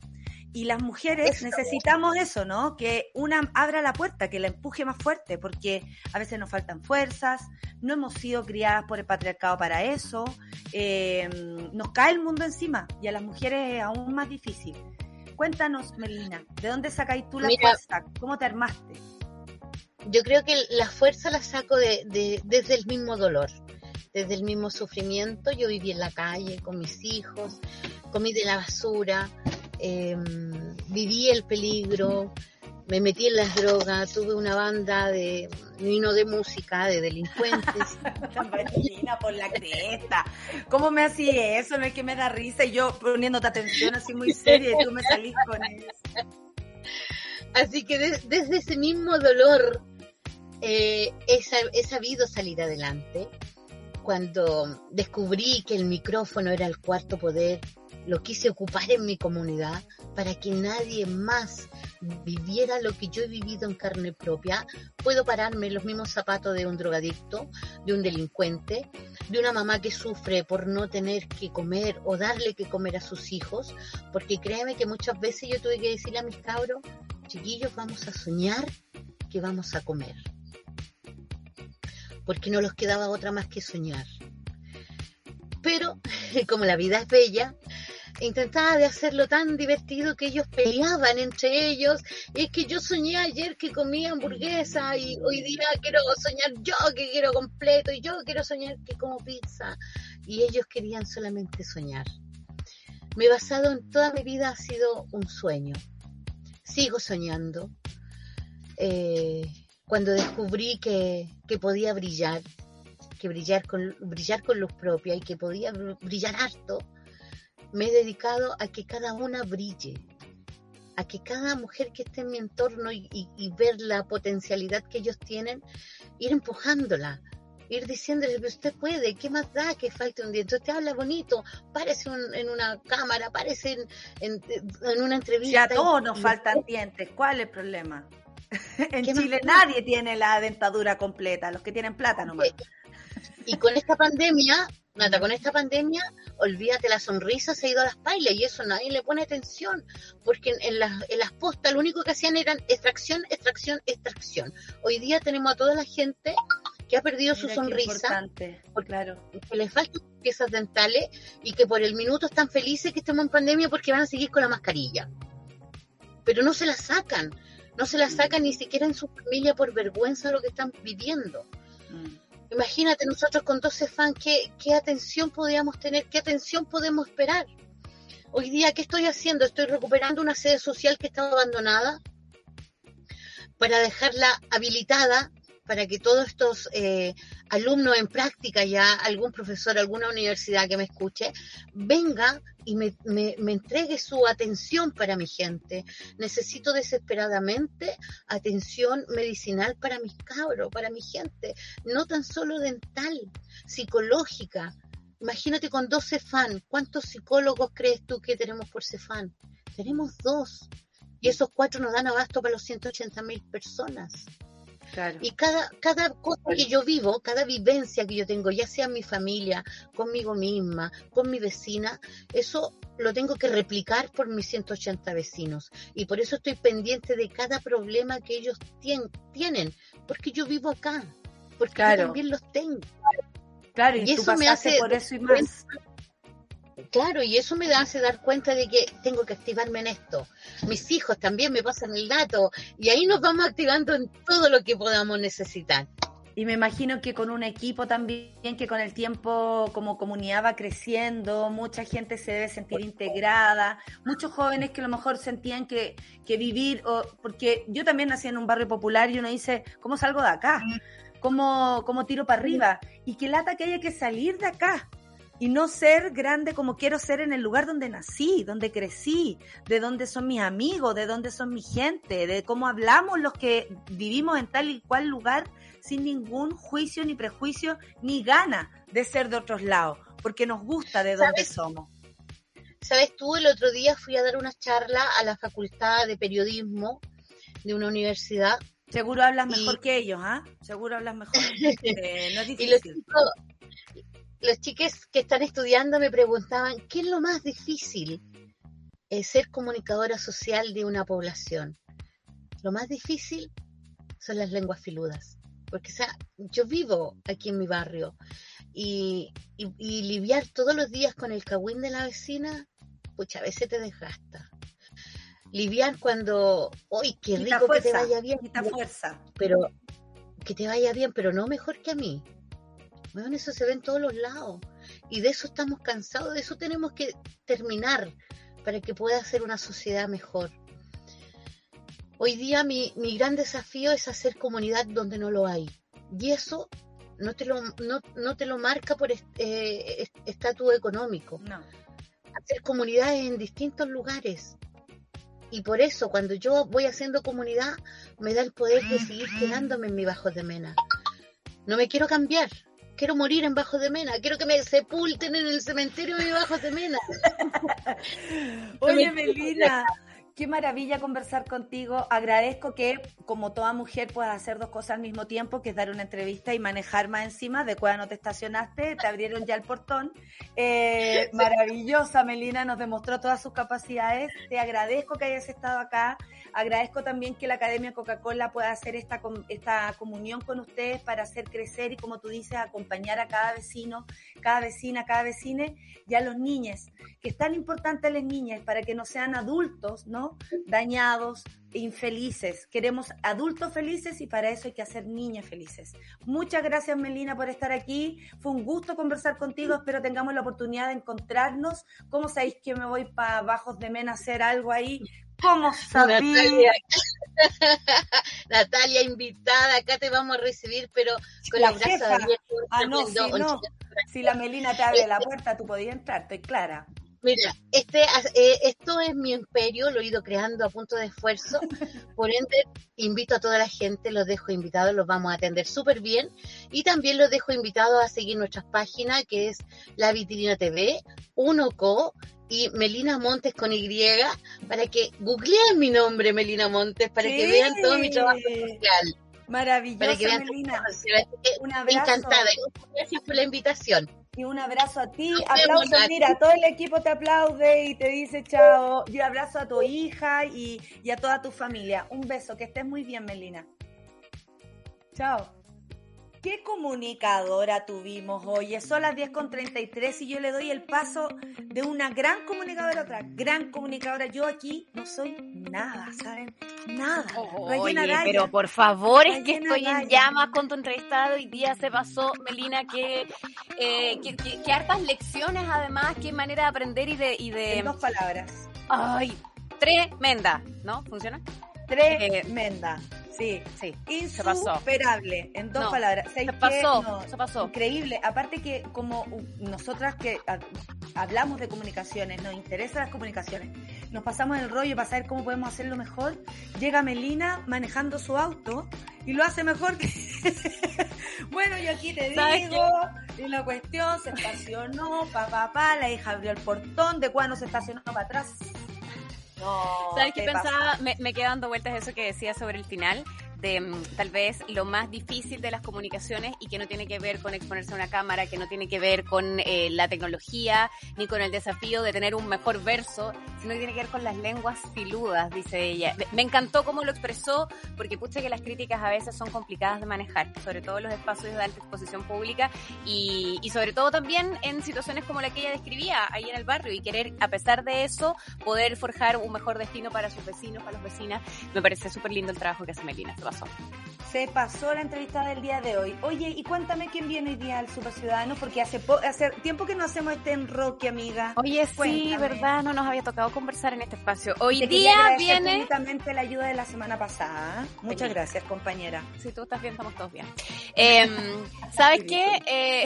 Y las mujeres necesitamos eso, ¿no? Que una abra la puerta, que la empuje más fuerte, porque a veces nos faltan fuerzas, no hemos sido criadas por el patriarcado para eso, eh, nos cae el mundo encima y a las mujeres es aún más difícil. Cuéntanos, Melina, ¿de dónde sacáis tú la fuerza? ¿Cómo te armaste? Yo creo que la fuerza la saco de, desde el mismo dolor, desde el mismo sufrimiento. Yo viví en la calle con mis hijos, comí de la basura, Em, viví el peligro, me metí en las drogas, tuve una banda de vino de música, de delincuentes. por la cresta. ¿Cómo me hacía eso? No es que me da risa y yo poniéndote atención así muy seria y tú me salís con eso. Así que desde ese mismo dolor eh, he sabido salir adelante. Cuando descubrí que el micrófono era el cuarto poder, lo quise ocupar en mi comunidad para que nadie más viviera lo que yo he vivido en carne propia. Puedo pararme los mismos zapatos de un drogadicto, de un delincuente, de una mamá que sufre por no tener que comer o darle que comer a sus hijos, porque créeme que muchas veces yo tuve que decirle a mis cabros, chiquillos, vamos a soñar que vamos a comer. Porque no los quedaba otra más que soñar. Pero como la vida es bella, intentaba de hacerlo tan divertido que ellos peleaban entre ellos. Y es que yo soñé ayer que comía hamburguesa y hoy día quiero soñar yo que quiero completo y yo quiero soñar que como pizza. Y ellos querían solamente soñar. Mi basado en toda mi vida ha sido un sueño. Sigo soñando. Eh, cuando descubrí que, que podía brillar, que brillar con, brillar con luz propia y que podía brillar harto, me he dedicado a que cada una brille, a que cada mujer que esté en mi entorno y, ver la potencialidad que ellos tienen, ir empujándola, ir diciéndole, usted puede, ¿qué más da que falte un diente? Usted habla bonito, parece en una cámara, parece en, una entrevista. Ya a todos nos faltan dientes, ¿cuál es el problema? en Chile nadie tiene la dentadura completa, los que tienen plata nomás. Y con esta pandemia Nata, con esta pandemia, olvídate, la sonrisa se ha ido a las pailas y eso nadie le pone atención, porque en, las, en las postas lo único que hacían eran extracción, extracción, extracción. Hoy día tenemos a toda la gente que ha perdido su sonrisa, porque claro. que les faltan piezas dentales y que por el minuto están felices que estemos en pandemia porque van a seguir con la mascarilla. Pero no se la sacan, no se la sacan ni siquiera en su familia por vergüenza de lo que están viviendo. Mm. Imagínate nosotros con 12 fans, ¿qué, ¿qué atención podríamos tener? ¿Qué atención podemos esperar? Hoy día, ¿qué estoy haciendo? Estoy recuperando una sede social que estaba abandonada para dejarla habilitada para que todos estos eh, alumnos en práctica ya, algún profesor, alguna universidad que me escuche, venga y me, me, entregue su atención para mi gente. Necesito desesperadamente atención medicinal para mis cabros, para mi gente, no tan solo dental, psicológica. Imagínate con dos CEFAN, ¿cuántos psicólogos crees tú que tenemos por CEFAN? Tenemos dos. Y esos cuatro nos dan abasto para los 180 mil personas. Y cada, cada cosa que yo vivo, cada vivencia que yo tengo, ya sea en mi familia, conmigo misma, con mi vecina, eso lo tengo que replicar por mis 180 vecinos. Y por eso estoy pendiente de cada problema que ellos tienen, porque yo vivo acá, porque yo también los tengo. Claro, y, eso me hace por eso y más. Claro, y eso me hace dar cuenta de que tengo que activarme en esto. Mis hijos también me pasan el dato y ahí nos vamos activando en todo lo que podamos necesitar. Y me imagino que con un equipo también que con el tiempo como comunidad va creciendo, mucha gente se debe sentir integrada, muchos jóvenes que a lo mejor sentían que, que vivir, o, porque yo también nací en un barrio popular y uno dice, ¿cómo salgo de acá? ¿Cómo, cómo tiro para arriba? Y qué lata que haya que salir de acá y no ser grande como quiero ser en el lugar donde nací, donde crecí, de dónde son mis amigos, de dónde son mi gente, de cómo hablamos los que vivimos en tal y cual lugar sin ningún juicio ni prejuicio ni gana de ser de otros lados, porque nos gusta de dónde somos. Sabes tú, el otro día fui a dar una charla a la Facultad de Periodismo de una universidad. Seguro hablas mejor que ellos, ¿ah? Seguro hablas mejor. Eh, no es difícil los chiques que están estudiando me preguntaban, ¿qué es lo más difícil? es ser comunicadora social de una población. Lo más difícil son las lenguas filudas. Porque, o sea, yo vivo aquí en mi barrio y, y, lidiar todos los días con el cagüín de la vecina, pues a veces te desgasta. Liviar cuando, ¡uy, qué rico que te vaya bien! fuerza. Pero que te vaya bien, pero no mejor que a mí. Bueno, eso se ve en todos los lados. Y de eso estamos cansados, de eso tenemos que terminar para que pueda ser una sociedad mejor. Hoy día mi, gran desafío es hacer comunidad donde no lo hay. Y eso no te lo, no, te lo marca por eh, estatus económico. No. Hacer comunidades en distintos lugares. Y por eso, cuando yo voy haciendo comunidad, me da el poder de seguir quedándome en mi Bajo de Mena. No me quiero cambiar, quiero morir en Bajo de Mena, quiero que me sepulten en el cementerio de Bajo de Mena. Oye, Melina, Qué maravilla conversar contigo. Agradezco que, como toda mujer, puedas hacer dos cosas al mismo tiempo, que es dar una entrevista y manejar más encima. De cuando no te estacionaste, te abrieron ya el portón. Eh, maravillosa, Melina, nos demostró todas sus capacidades. Te agradezco que hayas estado acá. Agradezco también que la Academia Coca-Cola pueda hacer esta, esta comunión con ustedes para hacer crecer y, como tú dices, acompañar a cada vecino, cada vecina, cada vecine y a los niños, que es tan importante las niñas para que no sean adultos, ¿no? Dañados, infelices. Queremos adultos felices y para eso hay que hacer niñas felices. Muchas gracias, Melina, por estar aquí. Fue un gusto conversar contigo. Espero tengamos la oportunidad de encontrarnos. ¿Cómo sabéis que me voy para Bajos de Mena a hacer algo ahí? ¿Cómo Natalia, Natalia, invitada, acá te vamos a recibir, pero con la, jefa. Ah, no, si, no. si la Melina te abre la puerta, tú podías entrar, estoy clara. Mira, este, eh, esto es mi imperio, lo he ido creando a punto de esfuerzo, por ende invito a toda la gente, los dejo invitados, los vamos a atender súper bien y también los dejo invitados a seguir nuestras páginas que es La Vitrina TV, Unoco y Melina Montes con Y, para que googleen mi nombre, Melina Montes, para que vean todo mi trabajo social. Maravilloso, Melina. Abrazo. Encantada. Gracias por la invitación. Y un abrazo a ti. Aplausos, mira, todo el equipo te aplaude y te dice chao. Y abrazo a tu hija y, y a toda tu familia. Un beso, que estés muy bien, Melina. Chao. ¿Qué comunicadora tuvimos hoy? Son las 10.33 y yo le doy el paso de una gran comunicadora a otra gran comunicadora. Yo aquí no soy nada, ¿saben? Nada. oye, pero por favor, es que estoy en llamas con tu entrevistado. Hoy día se pasó, Melina, que, eh, que, hartas lecciones además, qué manera de aprender y de... Y de... En dos palabras. Ay, tremenda, ¿no? ¿Funciona? Tremenda. Sí, sí. Insuperable, en dos palabras. Se, pasó, se pasó. Increíble. Aparte que como nosotras que hablamos de comunicaciones, nos interesan las comunicaciones, nos pasamos el rollo para saber cómo podemos hacerlo mejor, llega Melina manejando su auto y lo hace mejor que... bueno, yo aquí te digo, y la cuestión se estacionó, pa, pa, pa, la hija abrió el portón, de cuando se estacionó para atrás, ¿Sabes qué pensaba? Me, me quedé dando vueltas eso que decía sobre el final de mm, tal vez lo más difícil de las comunicaciones y que no tiene que ver con exponerse a una cámara, que no tiene que ver con eh, la tecnología ni con el desafío de tener un mejor verso, sino que tiene que ver con las lenguas filudas, dice ella. Me encantó cómo lo expresó, porque pucha que las críticas a veces son complicadas de manejar, sobre todo en los espacios de alta exposición pública y, y sobre todo también en situaciones como la que ella describía ahí en el barrio y querer, a pesar de eso, poder forjar un mejor destino para sus vecinos, para las vecinas. Me parece súper lindo el trabajo que hace Melina. Se pasó la entrevista del día de hoy. Oye, y cuéntame quién viene hoy día al Super Ciudadano, porque hace, hace tiempo que no hacemos este enroque, amiga. Oye, sí, ¿verdad? No nos había tocado conversar en este espacio. Hoy día viene... la ayuda de la semana pasada. Muchas gracias, compañera. Si tú estás bien, estamos todos bien. Em, ¿Sabes qué? Eh,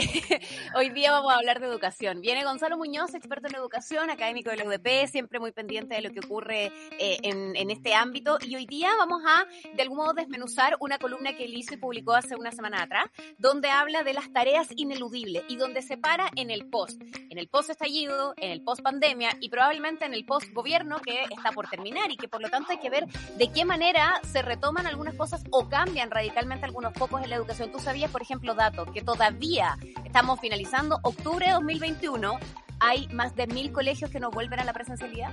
hoy día vamos a hablar de educación. Viene Gonzalo Muñoz, experto en educación, académico de la UDP, siempre muy pendiente de lo que ocurre eh, en, en este ámbito. Y hoy día vamos a, de algún modo, desmenuzar usar una columna que él hizo y publicó hace una semana atrás, donde habla de las tareas ineludibles y donde se para en el post, en el post estallido, en el post pandemia y probablemente en el post gobierno que está por terminar y que por lo tanto hay que ver de qué manera se retoman algunas cosas o cambian radicalmente algunos focos en la educación. Tú sabías, por ejemplo, dato, que todavía estamos finalizando octubre de 2021, hay más de mil colegios que no vuelven a la presencialidad.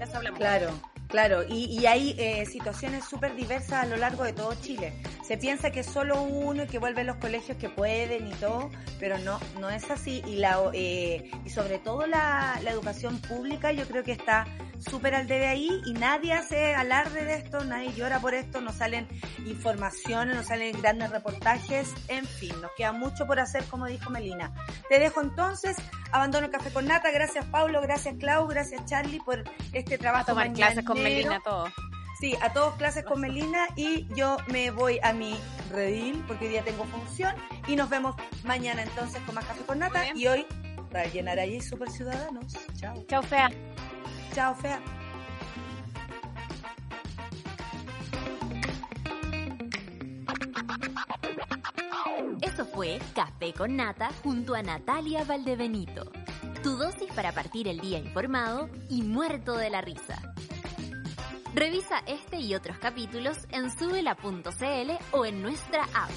Eso hablamos. Claro. Claro, y, hay eh, situaciones súper diversas a lo largo de todo Chile. Se piensa que solo uno y que vuelven los colegios que pueden y todo, pero no, no es así. Y, la, eh, y sobre todo la, la educación pública yo creo que está súper al debe ahí y nadie hace alarde de esto, nadie llora por esto, no salen informaciones, no salen grandes reportajes, en fin, nos queda mucho por hacer, como dijo Melina. Te dejo entonces, abandono el café con nata, gracias Paulo, gracias Clau, gracias Charlie por este trabajo. A tomar clases con Melina, todo. Sí, a todos clases con Melina y yo me voy a mi redil porque hoy día tengo función y nos vemos mañana entonces con más café con nata y hoy para llenar allí Super Ciudadanos. Chao. Chao, fea. Chao, fea. Eso fue Café con Nata junto a Natalia Valdebenito. Tu dosis para partir el día informado y muerto de la risa. Revisa este y otros capítulos en subela.cl o en nuestra app.